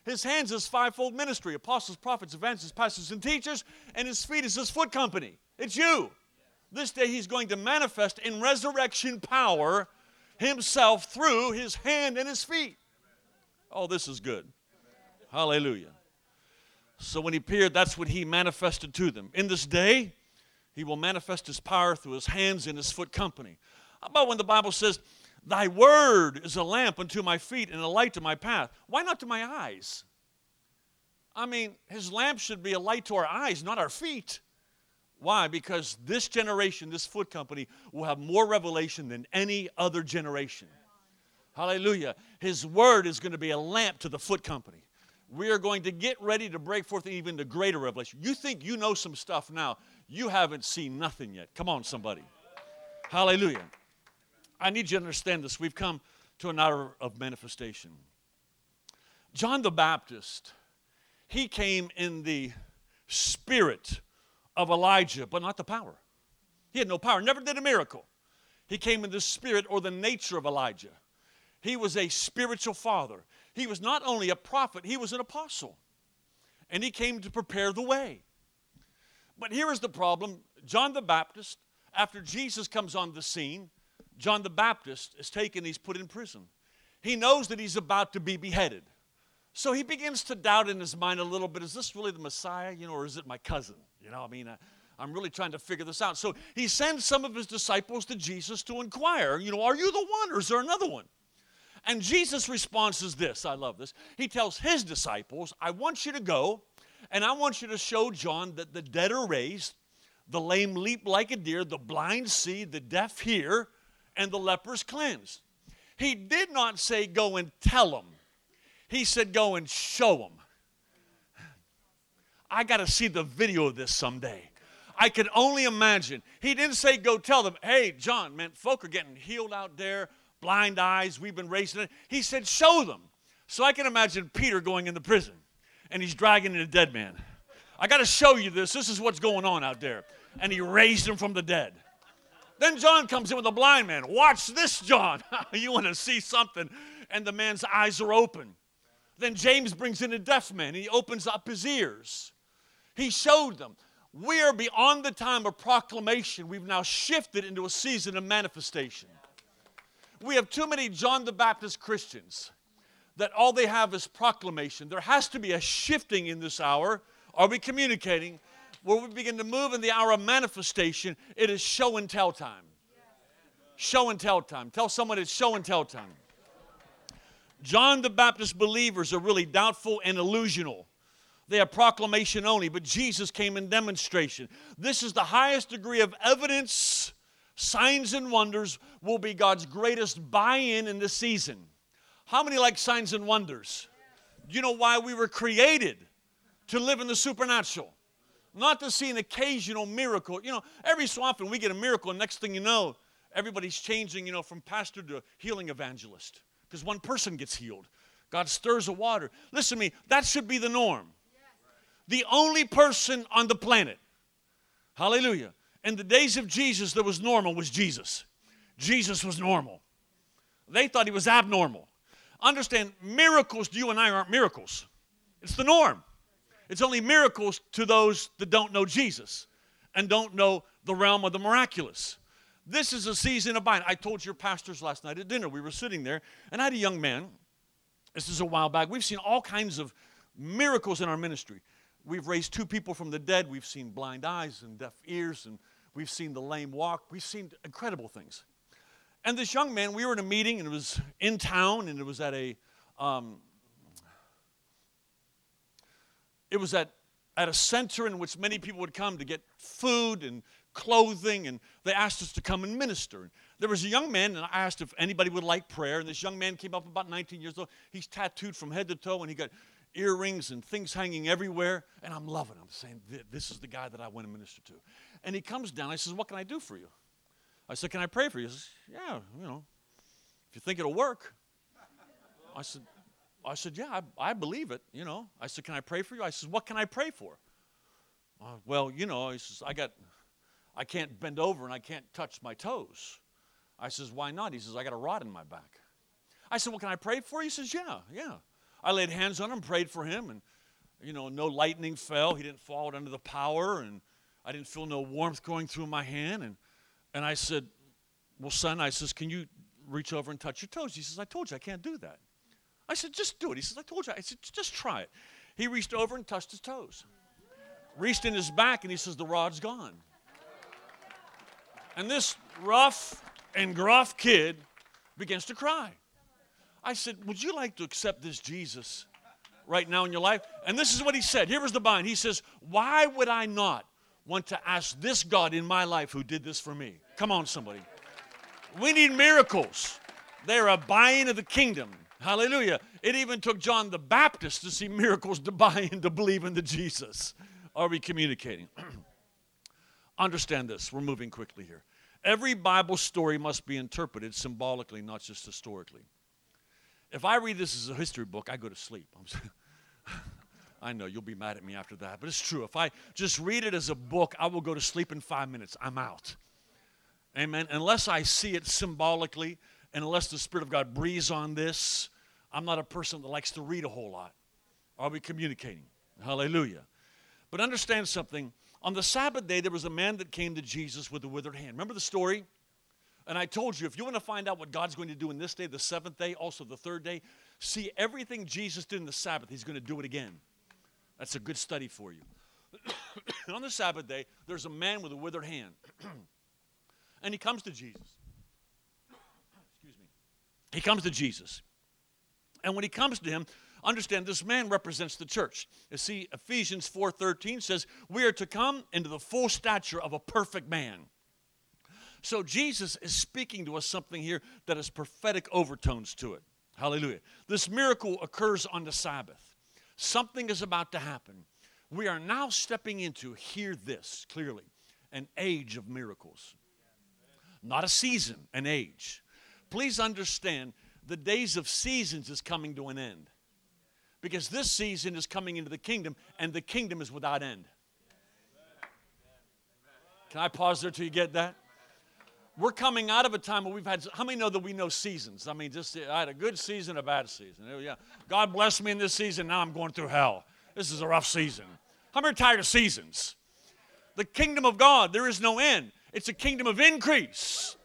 His hands is fivefold ministry apostles, prophets, evangelists, pastors, and teachers, and his feet is his foot company. It's you. This day he's going to manifest in resurrection power himself through his hand and his feet. Oh, this is good. Hallelujah. So when he appeared, that's what he manifested to them. In this day, he will manifest his power through his hands and his foot company. How about when the Bible says, Thy word is a lamp unto my feet and a light to my path? Why not to my eyes? I mean, his lamp should be a light to our eyes, not our feet. Why? Because this generation, this foot company, will have more revelation than any other generation. Hallelujah. His word is going to be a lamp to the foot company. We are going to get ready to break forth even the greater revelation. You think you know some stuff now, you haven't seen nothing yet. Come on, somebody. Hallelujah. I need you to understand this. We've come to an hour of manifestation. John the Baptist, he came in the spirit of Elijah, but not the power. He had no power, never did a miracle. He came in the spirit or the nature of Elijah. He was a spiritual father. He was not only a prophet, he was an apostle. And he came to prepare the way. But here is the problem John the Baptist, after Jesus comes on the scene, John the Baptist is taken, he's put in prison. He knows that he's about to be beheaded. So he begins to doubt in his mind a little bit is this really the Messiah, you know, or is it my cousin? You know, I mean, uh, I'm really trying to figure this out. So he sends some of his disciples to Jesus to inquire, you know, are you the one or is there another one? And Jesus' response is this I love this. He tells his disciples, I want you to go and I want you to show John that the dead are raised, the lame leap like a deer, the blind see, the deaf hear, and the lepers cleansed. He did not say, Go and tell them. He said, Go and show them. I got to see the video of this someday. I can only imagine. He didn't say, Go tell them, hey, John, man, folk are getting healed out there, blind eyes, we've been raising it. He said, Show them. So I can imagine Peter going in the prison and he's dragging in a dead man. I got to show you this. This is what's going on out there. And he raised him from the dead. Then John comes in with a blind man. Watch this, John. *laughs* you want to see something. And the man's eyes are open. Then James brings in a deaf man. He opens up his ears. He showed them. We are beyond the time of proclamation. We've now shifted into a season of manifestation. We have too many John the Baptist Christians that all they have is proclamation. There has to be a shifting in this hour. Are we communicating? Where we begin to move in the hour of manifestation, it is show and tell time. Show and tell time. Tell someone it's show and tell time. John the Baptist believers are really doubtful and illusional. They have proclamation only, but Jesus came in demonstration. This is the highest degree of evidence. Signs and wonders will be God's greatest buy in in this season. How many like signs and wonders? You know why we were created? To live in the supernatural, not to see an occasional miracle. You know, every so often we get a miracle, and next thing you know, everybody's changing, you know, from pastor to healing evangelist because one person gets healed. God stirs the water. Listen to me, that should be the norm. The only person on the planet, hallelujah, in the days of Jesus that was normal was Jesus. Jesus was normal. They thought he was abnormal. Understand, miracles to you and I aren't miracles. It's the norm. It's only miracles to those that don't know Jesus and don't know the realm of the miraculous. This is a season of buying. I told your pastors last night at dinner, we were sitting there, and I had a young man. This is a while back. We've seen all kinds of miracles in our ministry. We've raised two people from the dead. We've seen blind eyes and deaf ears, and we've seen the lame walk. We've seen incredible things. And this young man, we were in a meeting, and it was in town, and it was at a, um, it was at, at a center in which many people would come to get food and clothing, and they asked us to come and minister. There was a young man, and I asked if anybody would like prayer, and this young man came up about 19 years old. He's tattooed from head to toe, and he got earrings and things hanging everywhere, and I'm loving him, saying, This is the guy that I want to minister to. And he comes down, I says, What can I do for you? I said, Can I pray for you? He says, Yeah, you know, if you think it'll work. I said, I said, Yeah, I, I believe it, you know. I said, Can I pray for you? I said, What can I pray for? Uh, well, you know, he says, I got, I can't bend over and I can't touch my toes. I says, Why not? He says, I got a rod in my back. I said, Well, can I pray for you? He says, Yeah, yeah. I laid hands on him, prayed for him, and you know, no lightning fell. He didn't fall under the power, and I didn't feel no warmth going through my hand. And, and I said, Well, son, I says, Can you reach over and touch your toes? He says, I told you I can't do that. I said, Just do it. He says, I told you. I said, Just try it. He reached over and touched his toes, reached in his back, and he says, The rod's gone. And this rough and gruff kid begins to cry. I said, Would you like to accept this Jesus right now in your life? And this is what he said. Here was the bind. He says, Why would I not want to ask this God in my life who did this for me? Come on, somebody. We need miracles. They're a buying of the kingdom. Hallelujah. It even took John the Baptist to see miracles to buy and to believe in the Jesus. Are we communicating? *clears throat* Understand this. We're moving quickly here. Every Bible story must be interpreted symbolically, not just historically. If I read this as a history book, I go to sleep. *laughs* I know you'll be mad at me after that, but it's true. If I just read it as a book, I will go to sleep in five minutes. I'm out. Amen. Unless I see it symbolically, and unless the Spirit of God breathes on this, I'm not a person that likes to read a whole lot. Are we communicating? Hallelujah. But understand something. On the Sabbath day, there was a man that came to Jesus with a withered hand. Remember the story? And I told you, if you want to find out what God's going to do in this day, the seventh day, also the third day, see everything Jesus did in the Sabbath, he's going to do it again. That's a good study for you. *coughs* on the Sabbath day, there's a man with a withered hand. *coughs* and he comes to Jesus. Excuse me. He comes to Jesus. And when he comes to him, understand this man represents the church. You see, Ephesians 4:13 says, "We are to come into the full stature of a perfect man." So Jesus is speaking to us something here that has prophetic overtones to it. Hallelujah. This miracle occurs on the Sabbath. Something is about to happen. We are now stepping into, hear this clearly, an age of miracles. Not a season, an age. Please understand the days of seasons is coming to an end. Because this season is coming into the kingdom, and the kingdom is without end. Can I pause there till you get that? We're coming out of a time where we've had, how many know that we know seasons? I mean, just, I had a good season, a bad season. Yeah. God blessed me in this season, now I'm going through hell. This is a rough season. How many are tired of seasons? The kingdom of God, there is no end. It's a kingdom of increase.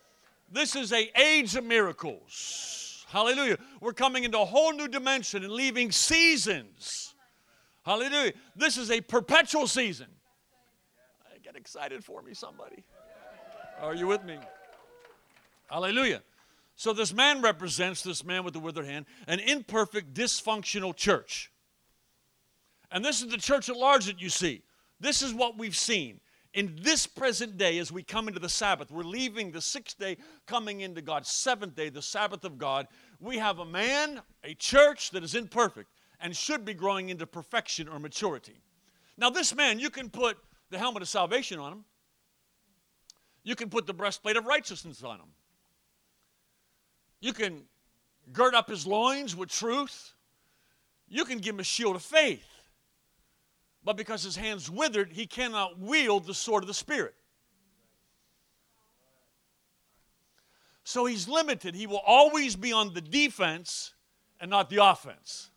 This is a age of miracles. Hallelujah. We're coming into a whole new dimension and leaving seasons. Hallelujah. This is a perpetual season. Get excited for me, somebody. Are you with me? Hallelujah. So this man represents, this man with the withered hand, an imperfect, dysfunctional church. And this is the church at large that you see. This is what we've seen. In this present day, as we come into the Sabbath, we're leaving the sixth day, coming into God's seventh day, the Sabbath of God. We have a man, a church that is imperfect and should be growing into perfection or maturity. Now, this man, you can put the helmet of salvation on him, you can put the breastplate of righteousness on him. You can gird up his loins with truth. You can give him a shield of faith. But because his hand's withered, he cannot wield the sword of the Spirit. So he's limited. He will always be on the defense and not the offense.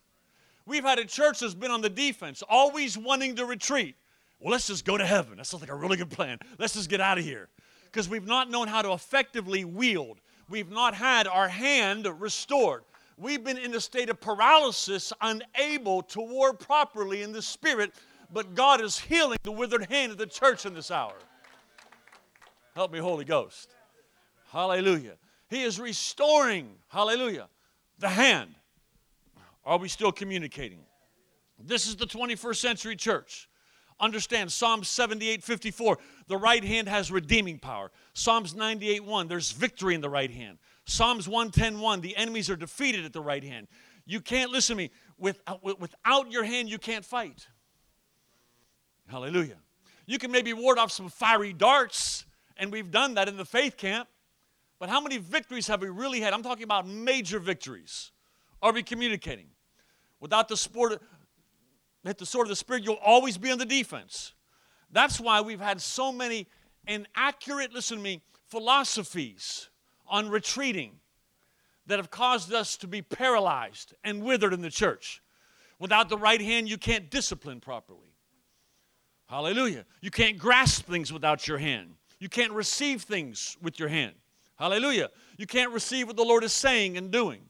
We've had a church that's been on the defense, always wanting to retreat. Well, let's just go to heaven. That sounds like a really good plan. Let's just get out of here. Because we've not known how to effectively wield we've not had our hand restored. We've been in a state of paralysis, unable to war properly in the spirit, but God is healing the withered hand of the church in this hour. Help me, Holy Ghost. Hallelujah. He is restoring, hallelujah, the hand. Are we still communicating? This is the 21st century church. Understand Psalm 78 54, the right hand has redeeming power. Psalms 98 1, there's victory in the right hand. Psalms 110 1, the enemies are defeated at the right hand. You can't, listen to me, without, uh, without your hand, you can't fight. Hallelujah. You can maybe ward off some fiery darts, and we've done that in the faith camp. But how many victories have we really had? I'm talking about major victories. Are we communicating? Without the sport, hit the sword of the Spirit, you'll always be on the defense. That's why we've had so many inaccurate, listen to me, philosophies on retreating that have caused us to be paralyzed and withered in the church. Without the right hand, you can't discipline properly. Hallelujah. You can't grasp things without your hand. You can't receive things with your hand. Hallelujah. You can't receive what the Lord is saying and doing.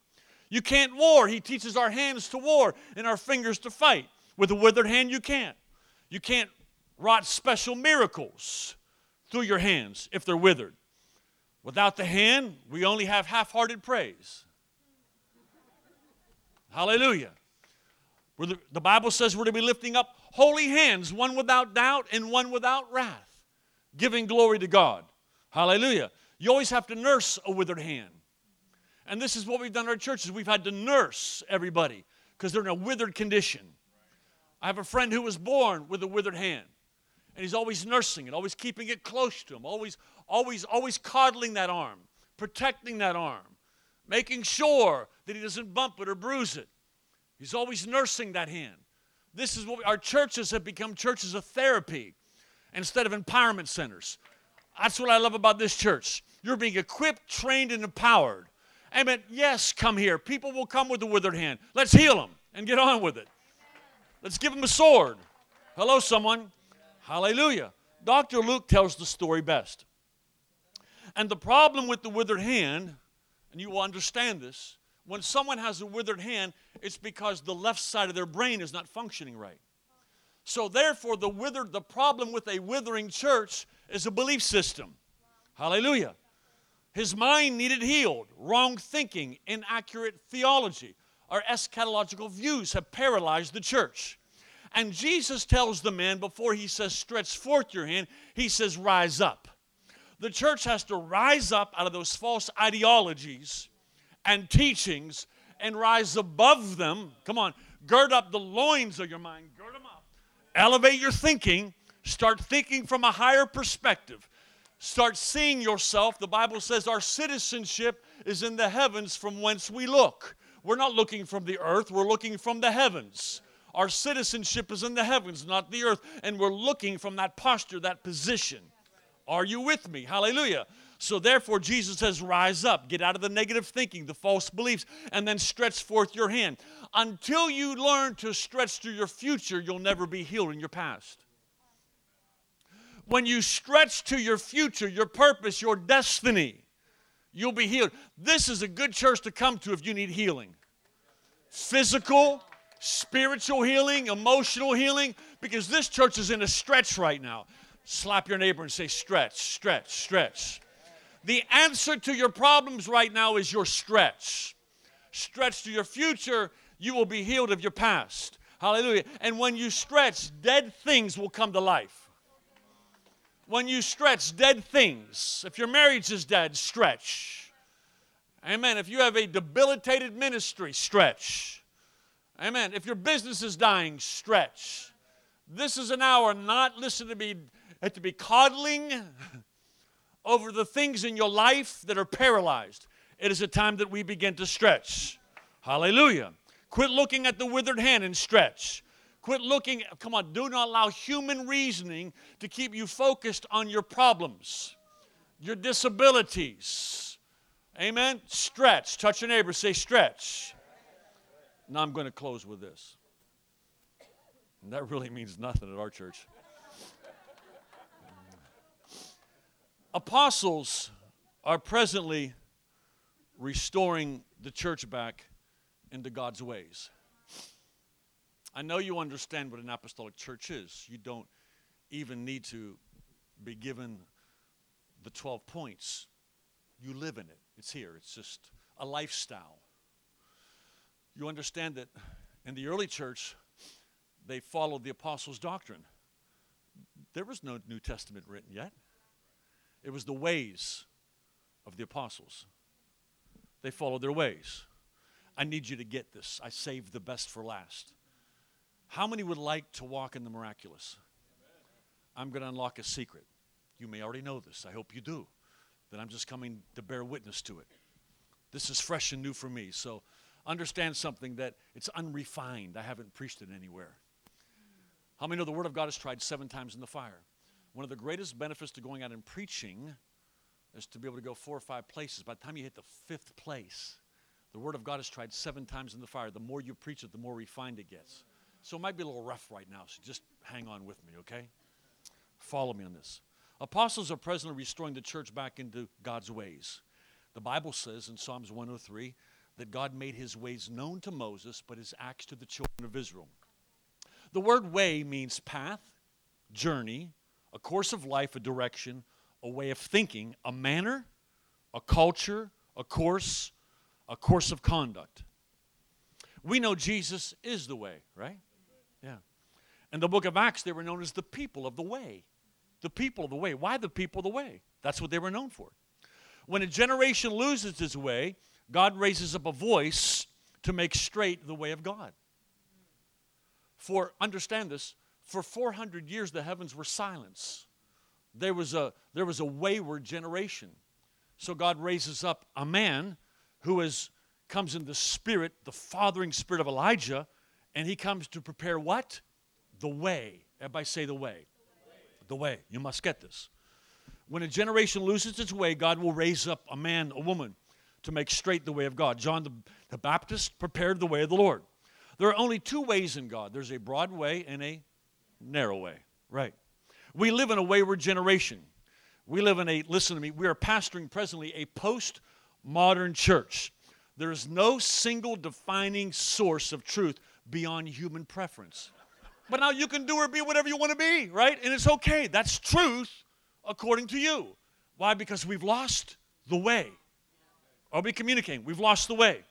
You can't war. He teaches our hands to war and our fingers to fight. With a withered hand, you can't. You can't wrought special miracles through your hands if they're withered. Without the hand, we only have half hearted praise. Hallelujah. The, the Bible says we're to be lifting up holy hands, one without doubt and one without wrath, giving glory to God. Hallelujah. You always have to nurse a withered hand. And this is what we've done in our churches. We've had to nurse everybody because they're in a withered condition. I have a friend who was born with a withered hand. And he's always nursing it, always keeping it close to him, always, always, always coddling that arm, protecting that arm, making sure that he doesn't bump it or bruise it. He's always nursing that hand. This is what we, our churches have become churches of therapy instead of empowerment centers. That's what I love about this church. You're being equipped, trained, and empowered. Amen. Yes, come here. People will come with a withered hand. Let's heal them and get on with it. Let's give him a sword. Hello, someone. Hallelujah. Dr. Luke tells the story best. And the problem with the withered hand, and you will understand this, when someone has a withered hand, it's because the left side of their brain is not functioning right. So therefore, the withered, the problem with a withering church is a belief system. Hallelujah. His mind needed healed. Wrong thinking, inaccurate theology, our eschatological views have paralyzed the church. And Jesus tells the man before he says, stretch forth your hand, he says, rise up. The church has to rise up out of those false ideologies and teachings and rise above them. Come on, gird up the loins of your mind, gird them up. Elevate your thinking, start thinking from a higher perspective. Start seeing yourself. The Bible says our citizenship is in the heavens from whence we look. We're not looking from the earth, we're looking from the heavens. Our citizenship is in the heavens, not the earth, and we're looking from that posture, that position. Are you with me? Hallelujah. So therefore, Jesus says, Rise up, get out of the negative thinking, the false beliefs, and then stretch forth your hand. Until you learn to stretch to your future, you'll never be healed in your past. When you stretch to your future, your purpose, your destiny, you'll be healed. This is a good church to come to if you need healing. Physical, spiritual healing, emotional healing, because this church is in a stretch right now. Slap your neighbor and say, stretch, stretch, stretch. The answer to your problems right now is your stretch. Stretch to your future, you will be healed of your past. Hallelujah. And when you stretch, dead things will come to life. When you stretch, dead things. If your marriage is dead, stretch. Amen. If you have a debilitated ministry, stretch. Amen. If your business is dying, stretch. This is an hour not listen to be eh, to be coddling *laughs* over the things in your life that are paralyzed. It is a time that we begin to stretch. Hallelujah. Quit looking at the withered hand and stretch. Quit looking, come on, do not allow human reasoning to keep you focused on your problems, your disabilities. Amen. Stretch. Touch your neighbor, say stretch. Now I'm going to close with this. And that really means nothing at our church. apostles are presently restoring the church back into God's ways. I know you understand what an apostolic church is. You don't even need to be given the 12 points. You live in it, it's here, it's just a lifestyle. You understand that in the early church, they followed the apostles' doctrine. There was no New Testament written yet. It was the ways of the apostles. They followed their ways. I need you to get this. I saved the best for last. How many would like to walk in the miraculous? I'm going to unlock a secret. You may already know this. I hope you do. That I'm just coming to bear witness to it. This is fresh and new for me. So understand something that it's unrefined. I haven't preached it anywhere. How many know the Word of God is tried seven times in the fire? One of the greatest benefits to going out and preaching is to be able to go four or five places. By the time you hit the fifth place, The Word of God is tried seven times in the fire. The more you preach it, the more refined it gets. So it might be a little rough right now, so just hang on with me, okay? Follow me on this. Apostles are presently restoring the church back into God's ways. The Bible says in Psalms 103 that God made his ways known to Moses, but his acts to the children of Israel. The word way means path, journey, a course of life, a direction, a way of thinking, a manner, a culture, a course, a course of conduct. We know Jesus is the way, right? Yeah. In the book of Acts, they were known as the people of the way. The people of the way. Why the people of the way? That's what they were known for. When a generation loses its way, God raises up a voice to make straight the way of God. For, understand this, for 400 years the heavens were silence. There was a, there was a wayward generation. So God raises up a man who is, comes in the spirit, the fathering spirit of Elijah, and he comes to prepare what? The way. Everybody say the way. The way. You must get this. When a generation loses its way, God will raise up a man, a woman, to make straight the way of God. John the, the Baptist prepared the way of the Lord. There are only two ways in God there's a broad way and a narrow way. Right. We live in a wayward generation. We live in a, listen to me, we are pastoring presently a post modern church. There is no single defining source of truth beyond human preference. But now you can do or be whatever you want to be, right? And it's okay. That's truth according to you. Why? Because we've lost the way. Are we communicating? We've lost the way.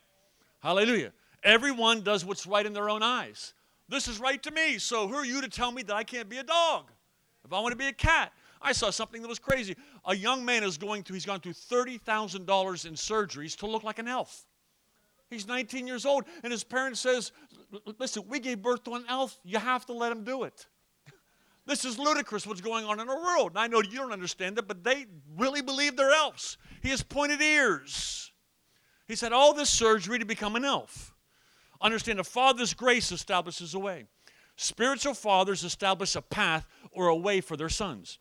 Hallelujah. Everyone does what's right in their own eyes. This is right to me, so who are you to tell me that I can't be a dog? If I want to be a cat, I saw something that was crazy. A young man is going through, he's gone through $30,000 in surgeries to look like an elf. He's 19 years old, and his parents says, listen, we gave birth to an elf. You have to let him do it. This is ludicrous what's going on in our world. And I know you don't understand it, but they really believe they're elves. He has pointed ears. He said, all this surgery to become an elf. Understand, a father's grace establishes a way. Spiritual fathers establish a path or a way for their sons.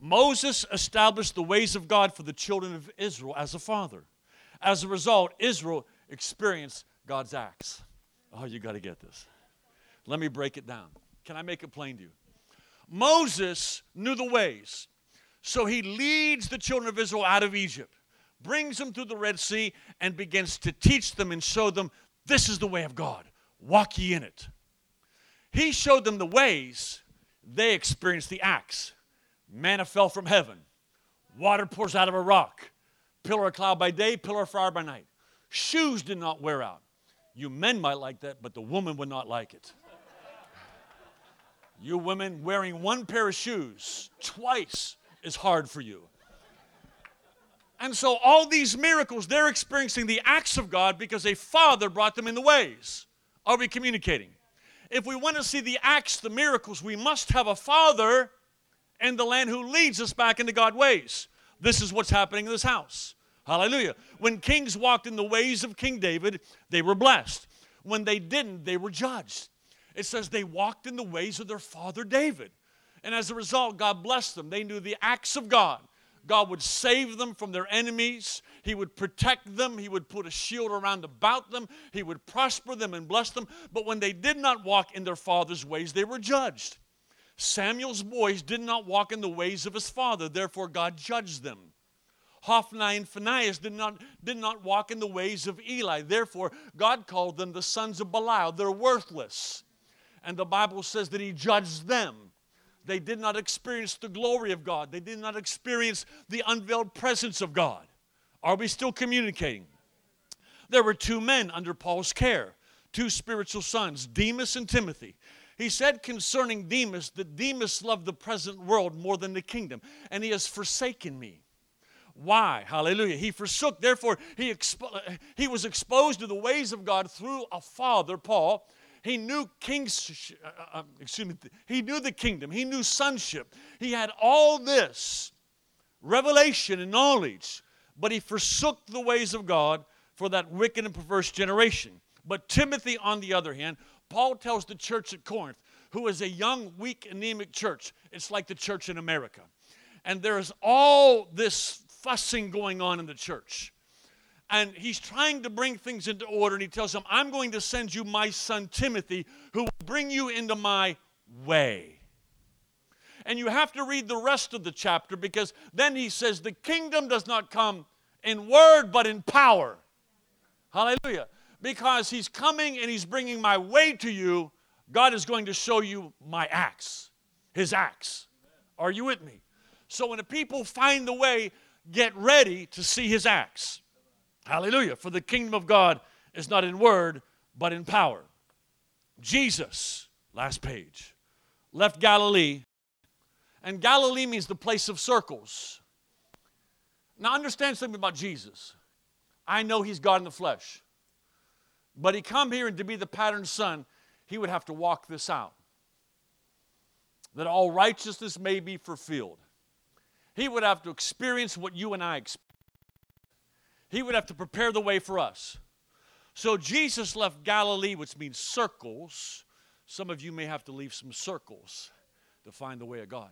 Moses established the ways of God for the children of Israel as a father. As a result, Israel experienced God's acts. Oh, you got to get this. Let me break it down. Can I make it plain to you? Moses knew the ways. So he leads the children of Israel out of Egypt, brings them through the Red Sea, and begins to teach them and show them this is the way of God. Walk ye in it. He showed them the ways, they experienced the acts. Manna fell from heaven, water pours out of a rock, pillar of cloud by day, pillar of fire by night. Shoes did not wear out. You men might like that, but the woman would not like it. You women wearing one pair of shoes twice is hard for you. And so, all these miracles, they're experiencing the acts of God because a father brought them in the ways. Are we communicating? If we want to see the acts, the miracles, we must have a father in the land who leads us back into God's ways. This is what's happening in this house. Hallelujah. When kings walked in the ways of King David, they were blessed. When they didn't, they were judged. It says they walked in the ways of their father David. And as a result, God blessed them. They knew the acts of God. God would save them from their enemies. He would protect them. He would put a shield around about them. He would prosper them and bless them. But when they did not walk in their father's ways, they were judged. Samuel's boys did not walk in the ways of his father, therefore, God judged them. Hophni and Phinehas did not, did not walk in the ways of Eli, therefore, God called them the sons of Belial. They're worthless. And the Bible says that He judged them. They did not experience the glory of God. They did not experience the unveiled presence of God. Are we still communicating? There were two men under Paul's care, two spiritual sons, Demas and Timothy. He said concerning Demas that Demas loved the present world more than the kingdom, and he has forsaken me. Why? Hallelujah. He forsook, therefore, he, expo- he was exposed to the ways of God through a father, Paul, he knew kings, uh, uh, um, excuse me, he knew the kingdom. He knew sonship. He had all this revelation and knowledge, but he forsook the ways of God for that wicked and perverse generation. But Timothy, on the other hand, Paul tells the church at Corinth, who is a young, weak, anemic church, it's like the church in America. And there's all this fussing going on in the church. and he's trying to bring things into order. And he tells him, I'm going to send you my son Timothy, who will bring you into my way. And you have to read the rest of the chapter because then he says, The kingdom does not come in word, but in power. Hallelujah. Because he's coming and he's bringing my way to you, God is going to show you my acts, his acts. Are you with me? So when the people find the way, get ready to see his acts. Hallelujah. For the kingdom of God is not in word, but in power. Jesus, last page, left Galilee, and Galilee means the place of circles. Now, understand something about Jesus. I know he's God in the flesh, but he come here and to be the pattern son, he would have to walk this out. That all righteousness may be fulfilled. He would have to experience what you and I experience. He would have to prepare the way for us. So Jesus left Galilee, which means circles. Some of you may have to leave some circles to find the way of God.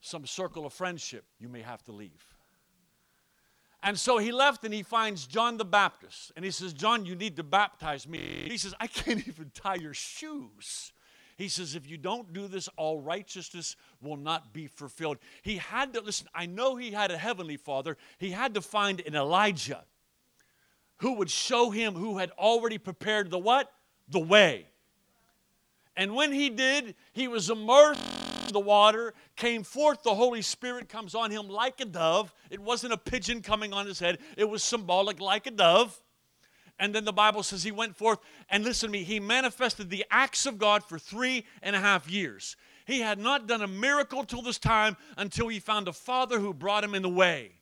Some circle of friendship you may have to leave. And so he left and he finds John the Baptist. And he says, John, you need to baptize me. He says, I can't *laughs* even tie your shoes. He says, if you don't do this, all righteousness will not be fulfilled. He had to, listen, I know he had a heavenly father. He had to find an Elijah who would show him who had already prepared the what? The way. And when he did, he was immersed in the water, came forth, the Holy Spirit comes on him like a dove. It wasn't a pigeon coming on his head, it was symbolic like a dove. And then the Bible says he went forth, and listen to me, he manifested the acts of God for three and a half years. He had not done a miracle till this time until he found a father who brought him in the way.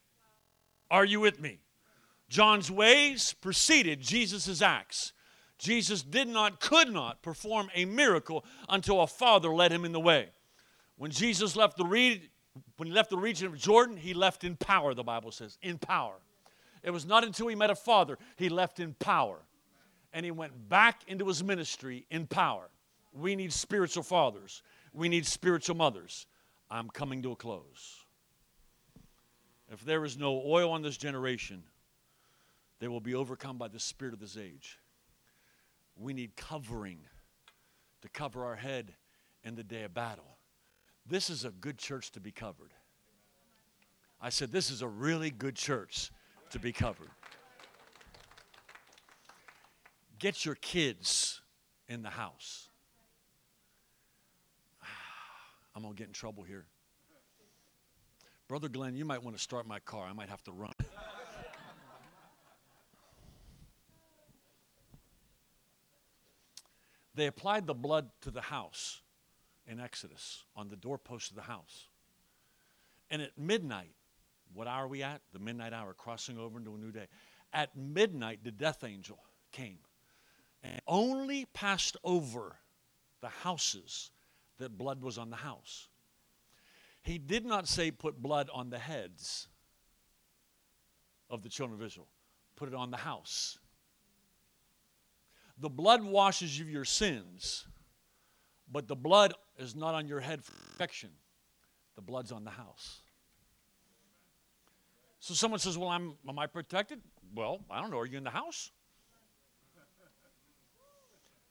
Are you with me? John's ways preceded Jesus' acts. Jesus did not, could not perform a miracle until a father led him in the way. When Jesus left the, re- when he left the region of Jordan, he left in power, the Bible says, in power. It was not until he met a father he left in power. And he went back into his ministry in power. We need spiritual fathers, we need spiritual mothers. I'm coming to a close. If there is no oil on this generation, they will be overcome by the spirit of this age. We need covering to cover our head in the day of battle. This is a good church to be covered. I said, This is a really good church to be covered. Get your kids in the house. *sighs* I'm going to get in trouble here. Brother Glenn, you might want to start my car. I might have to run. *laughs* they applied the blood to the house in Exodus on the doorpost of the house. And at midnight, what hour are we at? The midnight hour, crossing over into a new day. At midnight, the death angel came and only passed over the houses that blood was on the house. He did not say put blood on the heads of the children of Israel, put it on the house. The blood washes you of your sins, but the blood is not on your head for perfection. The blood's on the house. So someone says, Well, I'm, am I protected? Well, I don't know. Are you in the house?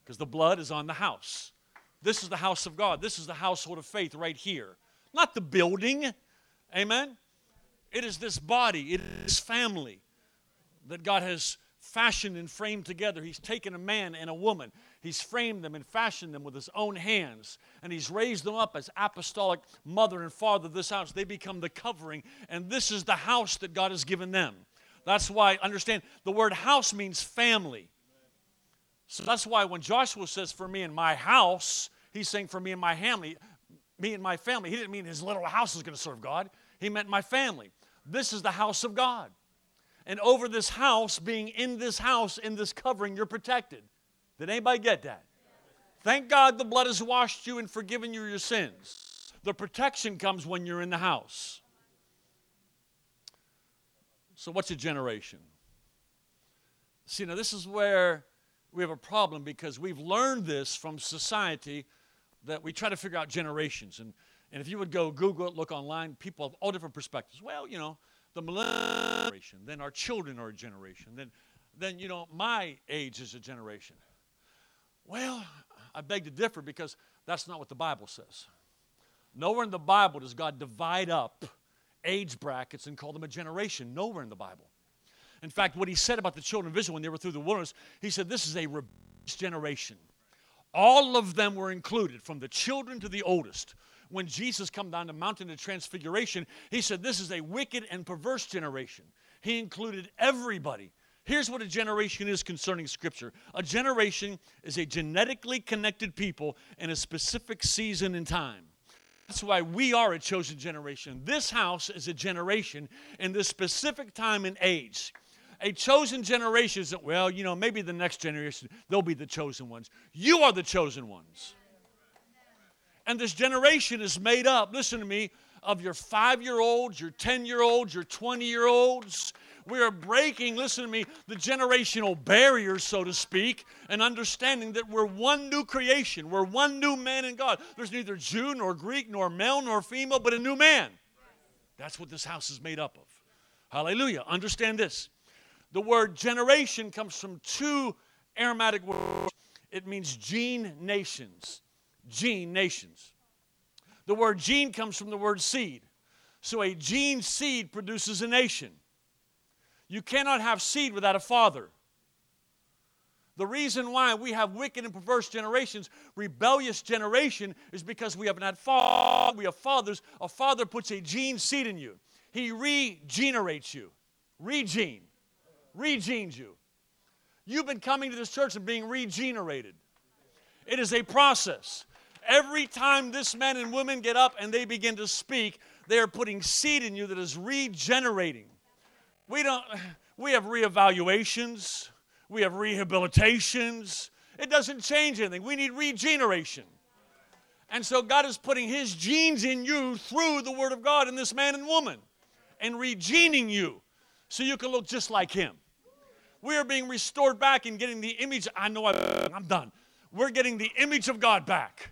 Because the blood is on the house. This is the house of God. This is the household of faith right here. Not the building. Amen. It is this body, it is family that God has fashioned and framed together. He's taken a man and a woman, he's framed them and fashioned them with his own hands, and he's raised them up as apostolic mother and father of this house. They become the covering, and this is the house that God has given them. That's why, understand, the word house means family. So that's why when Joshua says, For me and my house, he's saying, For me and my family, me and my family. He didn't mean his little house is going to serve God, he meant my family. This is the house of God. And over this house, being in this house, in this covering, you're protected. Did anybody get that? Thank God the blood has washed you and forgiven you your sins. The protection comes when you're in the house. So, what's a generation? See, now this is where we have a problem because we've learned this from society that we try to figure out generations. And, and if you would go Google it, look online, people have all different perspectives. Well, you know, the millennial generation. Then our children are a generation. Then, then you know, my age is a generation. Well, I beg to differ because that's not what the Bible says. Nowhere in the Bible does God divide up age brackets and call them a generation. Nowhere in the Bible. In fact, what he said about the children of Israel when they were through the wilderness, he said, This is a rebellious generation. All of them were included, from the children to the oldest. When Jesus come down the mountain of transfiguration, he said, This is a wicked and perverse generation. He included everybody. Here's what a generation is concerning Scripture a generation is a genetically connected people in a specific season and time. That's why we are a chosen generation. This house is a generation in this specific time and age. A chosen generation isn't, well, you know, maybe the next generation, they'll be the chosen ones. You are the chosen ones. And this generation is made up, listen to me, of your five year olds, your 10 year olds, your 20 year olds. We are breaking, listen to me, the generational barriers, so to speak, and understanding that we're one new creation. We're one new man in God. There's neither Jew nor Greek nor male nor female, but a new man. That's what this house is made up of. Hallelujah. Understand this. The word generation comes from two Aramaic words. It means gene nations. Gene nations. The word gene comes from the word seed. So a gene seed produces a nation. You cannot have seed without a father. The reason why we have wicked and perverse generations, rebellious generation, is because we have not fathers. We have fathers. A father puts a gene seed in you. He regenerates you. Regene. Regenes you. You've been coming to this church and being regenerated. It is a process. Every time this men and women get up and they begin to speak, they are putting seed in you that is regenerating. We don't we have reevaluations, we have rehabilitations. It doesn't change anything. We need regeneration. And so God is putting his genes in you through the word of God in this man and woman and regening you so you can look just like him. We are being restored back and getting the image. I know I'm done. We're getting the image of God back.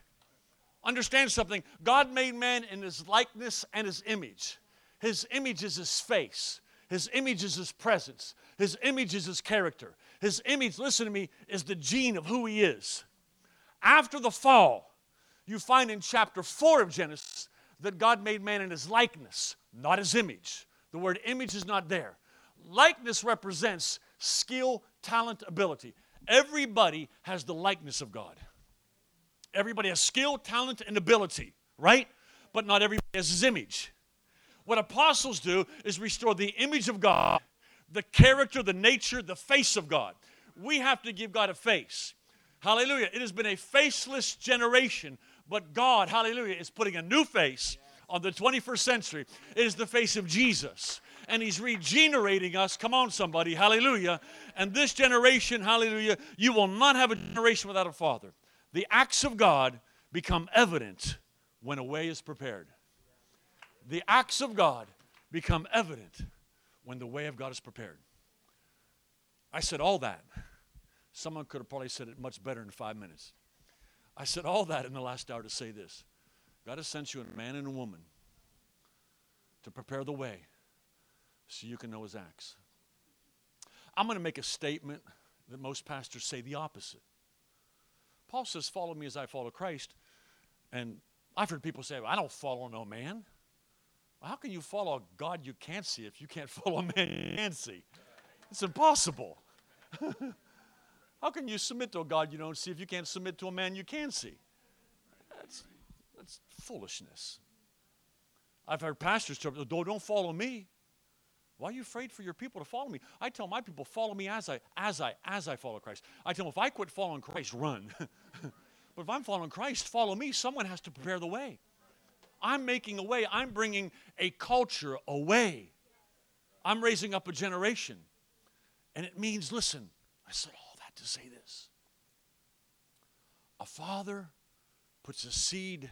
Understand something. God made man in his likeness and his image. His image is his face, his image is his presence, his image is his character. His image, listen to me, is the gene of who he is. After the fall, you find in chapter 4 of Genesis that God made man in his likeness, not his image. The word image is not there. Likeness represents skill, talent, ability. Everybody has the likeness of God. Everybody has skill, talent, and ability, right? But not everybody has his image. What apostles do is restore the image of God, the character, the nature, the face of God. We have to give God a face. Hallelujah. It has been a faceless generation, but God, hallelujah, is putting a new face on the 21st century. It is the face of Jesus. And He's regenerating us. Come on, somebody. Hallelujah. And this generation, hallelujah, you will not have a generation without a father the acts of God become evident when a way is prepared. The acts of God become evident when the way of God is prepared. I said all that. Someone could have probably said it much better in five minutes. I said all that in the last hour to say this God has sent you a man and a woman to prepare the way so you can know his acts. I'm going to make a statement that most pastors say the opposite. Paul says, Follow me as I follow Christ. And I've heard people say, well, I don't follow no man. Well, how can you follow God you can't see if you can't *laughs* follow a man you can see? It's impossible. *laughs* how can you submit to a God you don't see if you can't submit to a man you can see? That's, that's foolishness. I've heard pastors tell me, don't follow me. Why are you afraid for your people to follow me? I tell my people, follow me as I, as I, as I follow Christ. I tell them, if I quit following Christ, run. *laughs* but if I'm following Christ, follow me. Someone has to prepare the way. I'm making a way. I'm bringing a culture away. I'm raising up a generation. And it means, listen, I said all that to say this. A father puts a seed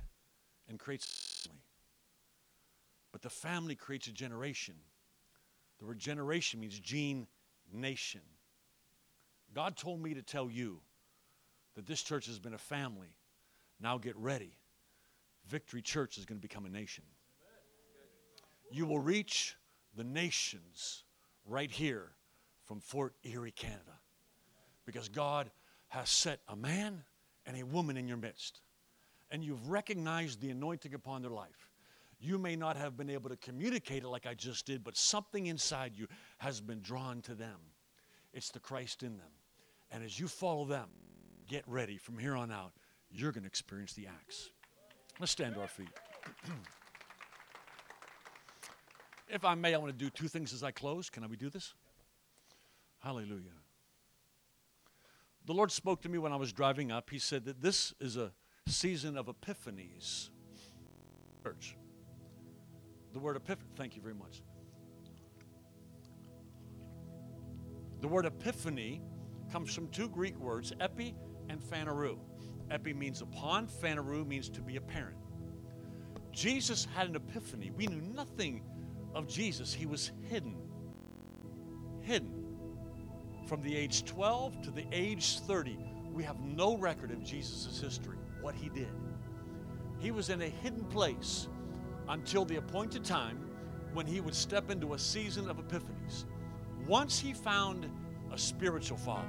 and creates a family. But the family creates a generation the word generation means gene nation. God told me to tell you that this church has been a family. Now get ready. Victory Church is going to become a nation. You will reach the nations right here from Fort Erie, Canada. Because God has set a man and a woman in your midst. And you've recognized the anointing upon their life. You may not have been able to communicate it like I just did, but something inside you has been drawn to them. It's the Christ in them. And as you follow them, get ready from here on out, you're going to experience the acts. Let's stand to our feet. *clears throat* if I may, I want to do two things as I close. Can I we do this? Hallelujah. The Lord spoke to me when I was driving up. He said that this is a season of epiphanies. Church. The word epiphany, thank you very much. The word epiphany comes from two Greek words, epi and phaneroo. Epi means upon, phaneroo means to be apparent. Jesus had an epiphany. We knew nothing of Jesus, he was hidden. Hidden. From the age 12 to the age 30, we have no record of Jesus' history, what he did. He was in a hidden place until the appointed time when he would step into a season of epiphanies. Once he found a spiritual father,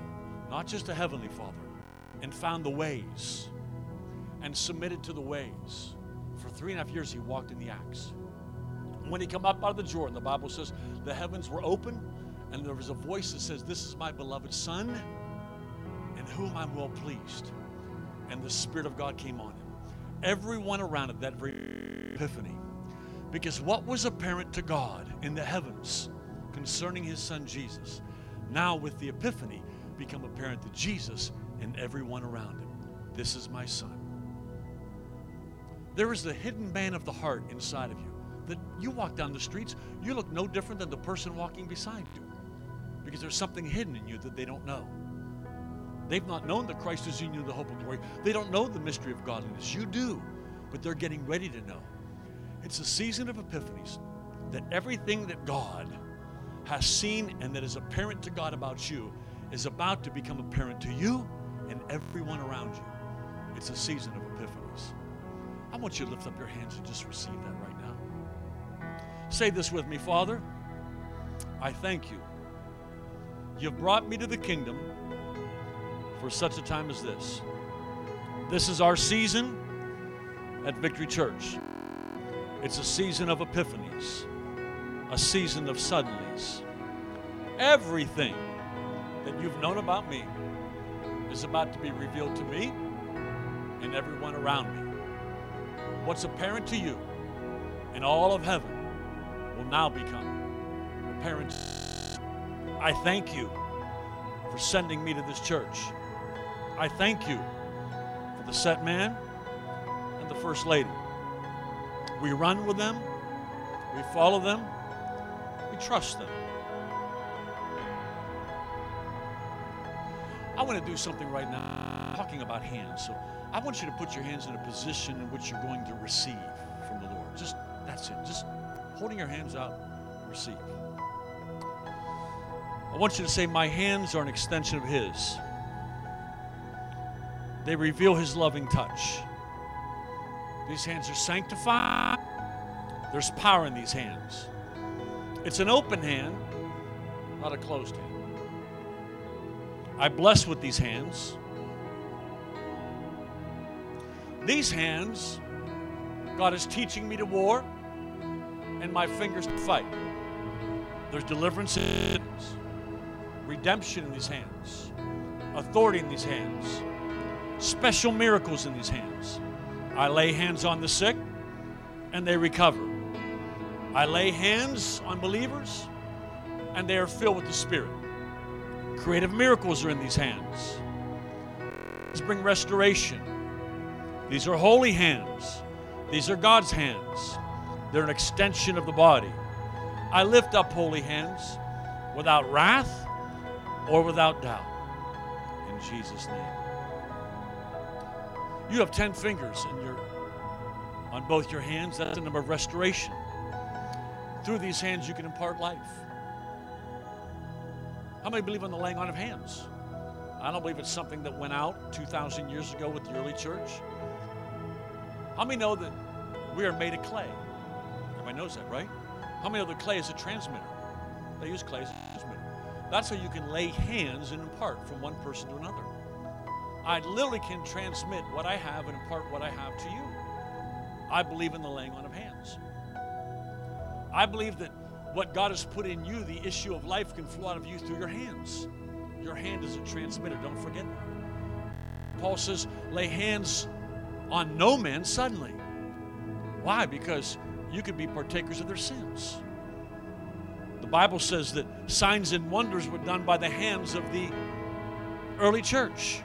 not just a heavenly father, and found the ways and submitted to the ways, for three and a half years he walked in the acts. When he come up out of the Jordan, the Bible says the heavens were open and there was a voice that says, This is my beloved Son, in whom I'm well pleased. And the Spirit of God came on him. Everyone around it, that very epiphany. Because what was apparent to God in the heavens concerning his son Jesus, now with the epiphany, become apparent to Jesus and everyone around him. This is my son. There is the hidden man of the heart inside of you that you walk down the streets, you look no different than the person walking beside you because there's something hidden in you that they don't know. They've not known that Christ is in you, the hope of glory. They don't know the mystery of godliness. You do, but they're getting ready to know. It's a season of epiphanies that everything that God has seen and that is apparent to God about you is about to become apparent to you and everyone around you. It's a season of epiphanies. I want you to lift up your hands and just receive that right now. Say this with me, Father. I thank you You've brought me to the kingdom for such a time as this. This is our season at Victory Church. It's a season of epiphanies, a season of suddenlies. Everything that you've known about me is about to be revealed to me and everyone around me. What's apparent to you and all of heaven will now become apparent I thank you for sending me to this church. I thank you for the set man and the first lady. We run with them, we follow them, we trust them. I want to do something right now, talking about hands. So I want you to put your hands in a position in which you're going to receive from the Lord. Just that's it. Just holding your hands out, receive. I want you to say, My hands are an extension of His. They reveal His loving touch. These hands are sanctified. There's power in these hands. It's an open hand, not a closed hand. I bless with these hands. These hands, God is teaching me to war and my fingers to fight. There's deliverance in redemption in these hands, authority in these hands, special miracles in these hands. I lay hands on the sick and they recover. I lay hands on believers and they are filled with the Spirit. Creative miracles are in these hands. These bring restoration. These are holy hands. These are God's hands. They're an extension of the body. I lift up holy hands without wrath or without doubt. In Jesus' name. You have 10 fingers in your, on both your hands. That's the number of restoration. Through these hands, you can impart life. How many believe in the laying on of hands? I don't believe it's something that went out 2,000 years ago with the early church. How many know that we are made of clay? Everybody knows that, right? How many know that clay is a transmitter? They use clay as a transmitter. That's how you can lay hands and impart from one person to another. I literally can transmit what I have and impart what I have to you. I believe in the laying on of hands. I believe that what God has put in you, the issue of life, can flow out of you through your hands. Your hand is a transmitter, don't forget that. Paul says, lay hands on no man suddenly. Why? Because you could be partakers of their sins. The Bible says that signs and wonders were done by the hands of the early church.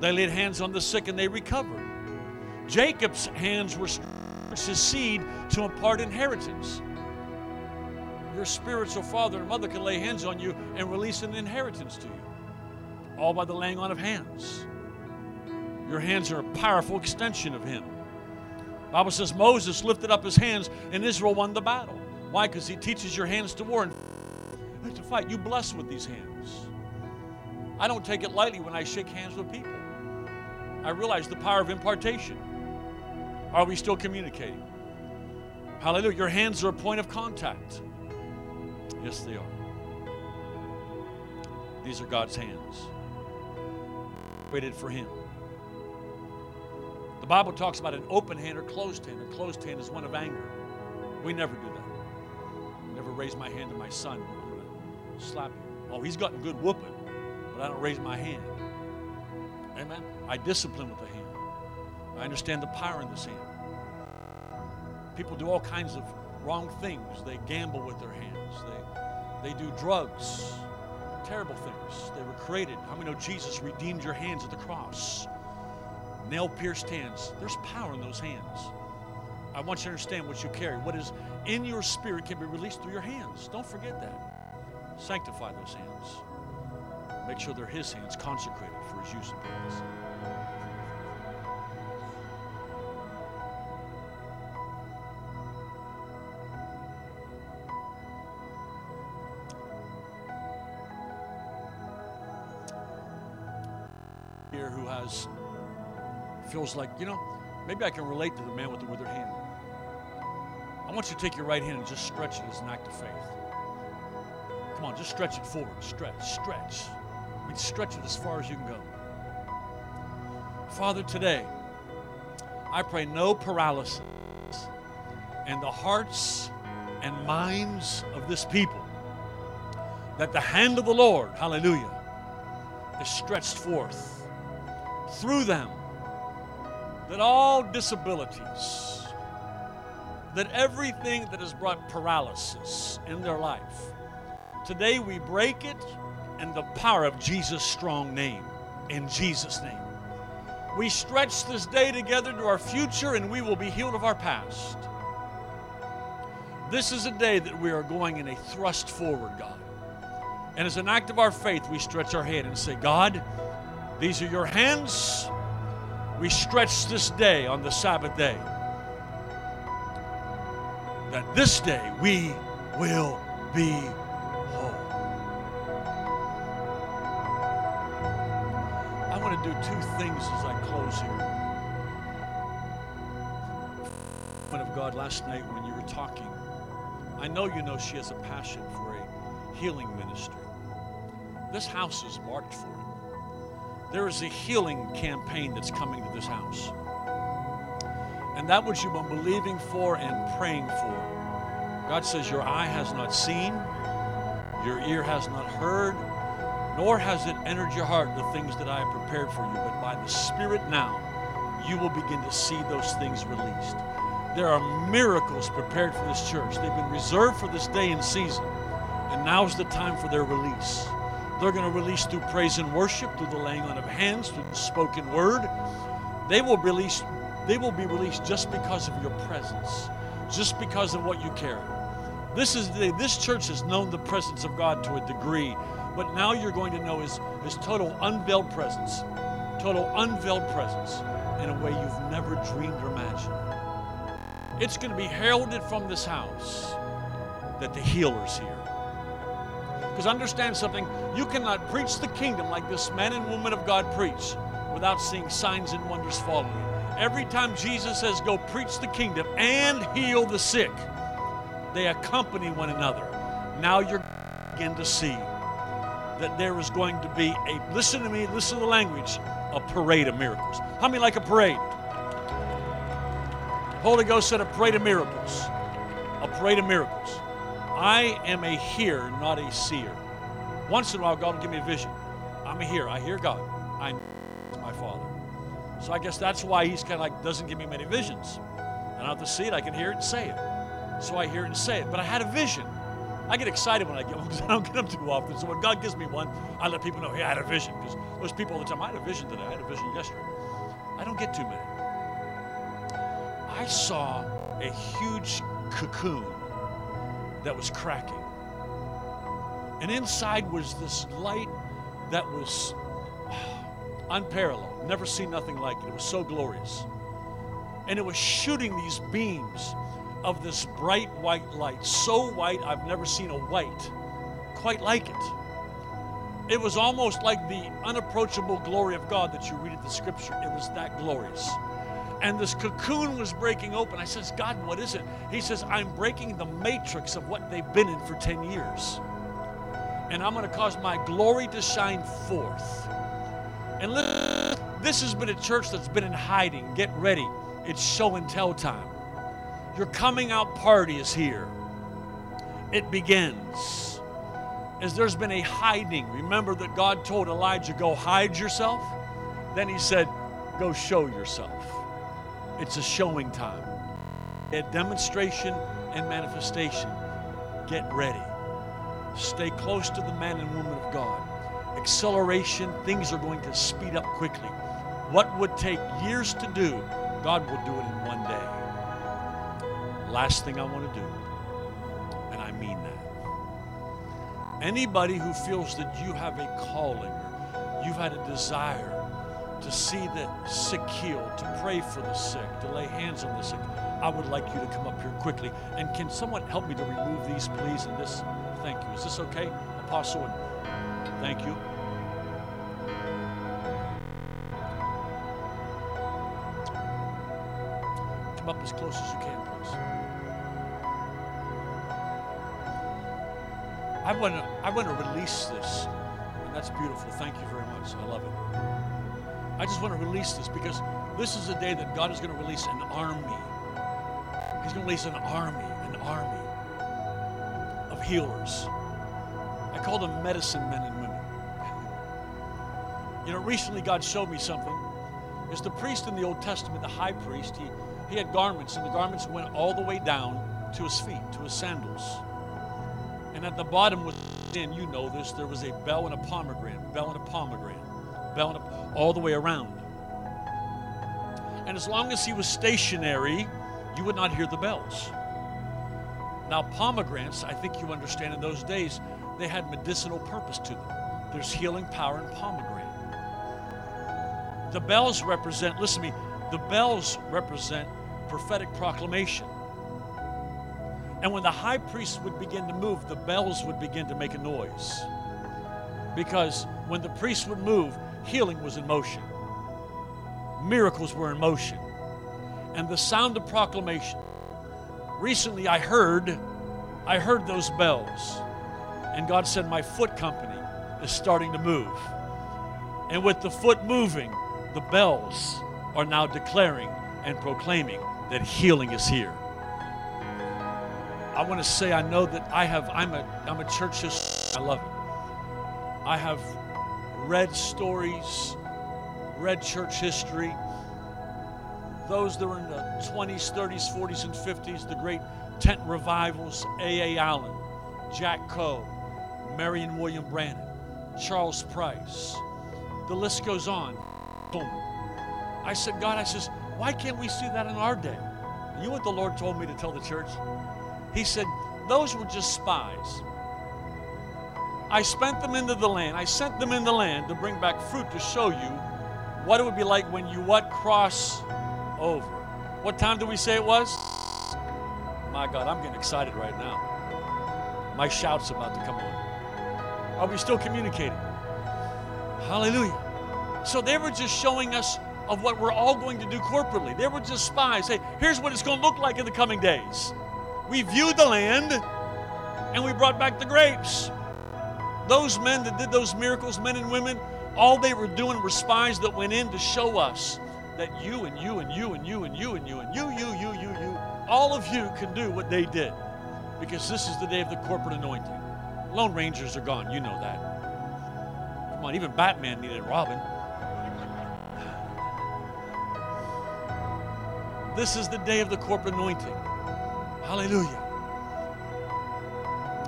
They laid hands on the sick and they recovered. Jacob's hands were his seed to impart inheritance. Your spiritual father and mother can lay hands on you and release an inheritance to you, all by the laying on of hands. Your hands are a powerful extension of Him. Bible says Moses lifted up his hands and Israel won the battle. Why? Because he teaches your hands to war and to fight. You bless with these hands. I don't take it lightly when I shake hands with people. I realize the power of impartation. Are we still communicating? Hallelujah. Your hands are a point of contact. Yes, they are. These are God's hands. Created for Him. The Bible talks about an open hand or closed hand. A closed hand is one of anger. We never do that. Never raise my hand to my son. Slap you. Oh, he's gotten good whooping, but I don't raise my hand. Amen. I discipline with the hand. I understand the power in this hand. People do all kinds of wrong things. They gamble with their hands. They, they do drugs, terrible things. They were created. How many know Jesus redeemed your hands at the cross? Nail pierced hands. There's power in those hands. I want you to understand what you carry. What is in your spirit can be released through your hands. Don't forget that. Sanctify those hands. Make sure they're His hands consecrated for His use and purpose. Feels like, you know, maybe I can relate to the man with the withered hand. I want you to take your right hand and just stretch it as an act of faith. Come on, just stretch it forward. Stretch, stretch. I mean, stretch it as far as you can go. Father, today, I pray no paralysis in the hearts and minds of this people. That the hand of the Lord, hallelujah, is stretched forth through them that all disabilities, that everything that has brought paralysis in their life, today we break it in the power of Jesus' strong name. In Jesus' name. We stretch this day together to our future and we will be healed of our past. This is a day that we are going in a thrust forward, God. And as an act of our faith, we stretch our hand and say, God, these are your hands we stretch this day on the Sabbath day. That this day we will be whole. I want to do two things as I close here. Woman of God, last night when you were talking, I know you know she has a passion for a healing ministry. This house is marked for it there is a healing campaign that's coming to this house. And that which you've been believing for and praying for. God says, Your eye has not seen, your ear has not heard, nor has it entered your heart the things that I have prepared for you. But by the Spirit now, you will begin to see those things released. There are miracles prepared for this church. They've been reserved for this day and season. And now's the time for their release. They're going to release through praise and worship, through the laying on of hands, through the spoken word. They will release they will be released just because of your presence, just because of what you carry. This is the, this church has known the presence of God to a degree, but now you're going to know his, his total unveiled presence, total unveiled presence in a way you've never dreamed or imagined. It's going to be heralded from this house that the healer's here. Because understand something, you cannot preach the kingdom like this man and woman of God preach without seeing signs and wonders following. Every time Jesus says, Go preach the kingdom and heal the sick, they accompany one another. Now you're begin to see that there is going to be a, listen to me, listen to the language, a parade of miracles. How many like a parade? Holy Ghost said a parade of miracles. A parade of miracles. I am a hearer, not a seer. Once in a while, God will give me a vision. I'm a hearer. I hear God. I know my Father. So I guess that's why He's kind of like doesn't give me many visions. And I don't have to see it. I can hear it and say it. So I hear it and say it. But I had a vision. I get excited when I get *laughs* one because I don't get them too often. So when God gives me one, I let people know, hey, I had a vision. Because those people all the time, I had a vision today. I had a vision yesterday. I don't get too many. I saw a huge cocoon that was cracking. And inside was this light that was unparalleled. Never seen nothing like it. It was so glorious. And it was shooting these beams of this bright white light. So white, I've never seen a white quite like it. It was almost like the unapproachable glory of God that you read in the scripture. It was that glorious. And this cocoon was breaking open. I says, God, what is it? He says, I'm breaking the matrix of what they've been in for 10 years. And I'm going to cause my glory to shine forth. And listen, this has been a church that's been in hiding. Get ready. It's show and tell time. Your coming out party is here. It begins. As there's been a hiding. Remember that God told Elijah, Go hide yourself? Then he said, Go show yourself. It's a showing time. A demonstration and manifestation. Get ready. Stay close to the man and woman of God. Acceleration, things are going to speed up quickly. What would take years to do, God will do it in one day. Last thing I want to do, and I mean that. Anybody who feels that you have a calling you've had a desire to see the sick healed, to pray for the sick, to lay hands on the sick, I would like you to come up here quickly. And can someone help me to remove these, please? And this, thank you. Is this okay, Apostle? Thank you. Come up as close as you can, please. I want to I want to release this. And that's beautiful. Thank you very much. I love it. I just want to release this because this is a day that God is going to release an army. He's going to release an army, an army of healers. I call them medicine men and women. You know, recently God showed me something. Is the priest in the Old Testament, the high priest, he, he had garments, and the garments went all the way down to his feet, to his sandals. And at the bottom was, and you know this, there was a bell and a pomegranate, bell and a pomegranate, and all the way around. And as long as he was stationary, you would not hear the bells. Now, pomegranates, I think you understand in those days, they had medicinal purpose to them. There's healing power in pomegranate. The bells represent, listen to me, the bells represent prophetic proclamation. And when the high priest would begin to move, the bells would begin to make a noise. Because when the priest would move, healing was in motion, miracles were in motion, and the sound of proclamation. Recently, I heard, I heard those bells, and God said, My foot company is starting to move. And with the foot moving, the bells are now declaring and proclaiming that healing is here. I want to say I know that I have I'm a I'm a church I love it. I have read stories, read church history. Those that were in the 20s, 30s, 40s, and 50s, the great tent revivals, A.A. Allen, Jack Coe, Marion William Branham, Charles Price. The list goes on. Boom. I said, God, I says, why can't we see that in our day? You know what the Lord told me to tell the church? He said, those were just spies. I spent them into the land. I sent them in the land to bring back fruit to show you what it would be like when you what cross over. What time did we say it was? My God, I'm getting excited right now. My shout's about to come on. Are we still communicating? Hallelujah. So they were just showing us of what we're all going to do corporately. They were just spies. Hey, here's what it's going to look like in the coming days. We viewed the land and we brought back the grapes. Those men that did those miracles, men and women, all they were doing were spies that went in to show us that you and you and you and you and you and you and you, you, you, you, you, all of you can do what they did. Because this is the day of the corporate anointing. Lone Rangers are gone, you know that. Come on, even Batman needed Robin. This is the day of the corporate anointing. Hallelujah.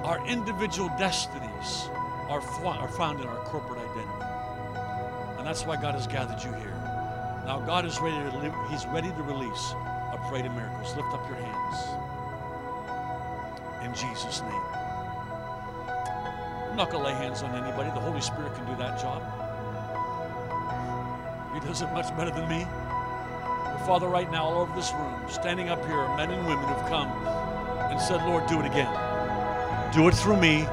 Our individual destinies are, are found in our corporate identity. And that's why God has gathered you here. Now God is ready to He's ready to release a parade of miracles. Lift up your hands. In Jesus' name. I'm not going to lay hands on anybody. The Holy Spirit can do that job. He does it much better than me. But Father, right now, all over this room, standing up here, men and women who've come and said, Lord, do it again. Do it through me.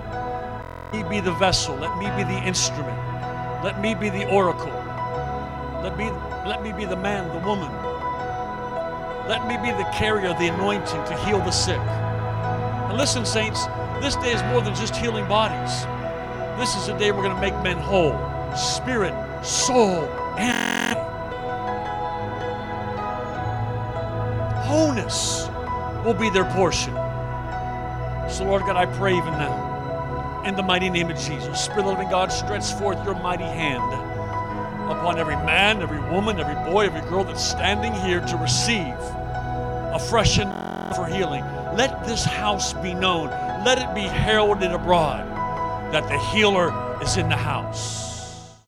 Me be the vessel. Let me be the instrument. Let me be the oracle. Let me, let me be the man, the woman. Let me be the carrier the anointing to heal the sick. And listen, saints, this day is more than just healing bodies. This is a day we're going to make men whole spirit, soul, and wholeness will be their portion. So, Lord God, I pray even now, in the mighty name of Jesus, Spirit of the living God, stretch forth your mighty hand upon every man, every woman, every boy, every girl that's standing here to receive a fresh and for healing. Let this house be known. Let it be heralded abroad that the healer is in the house.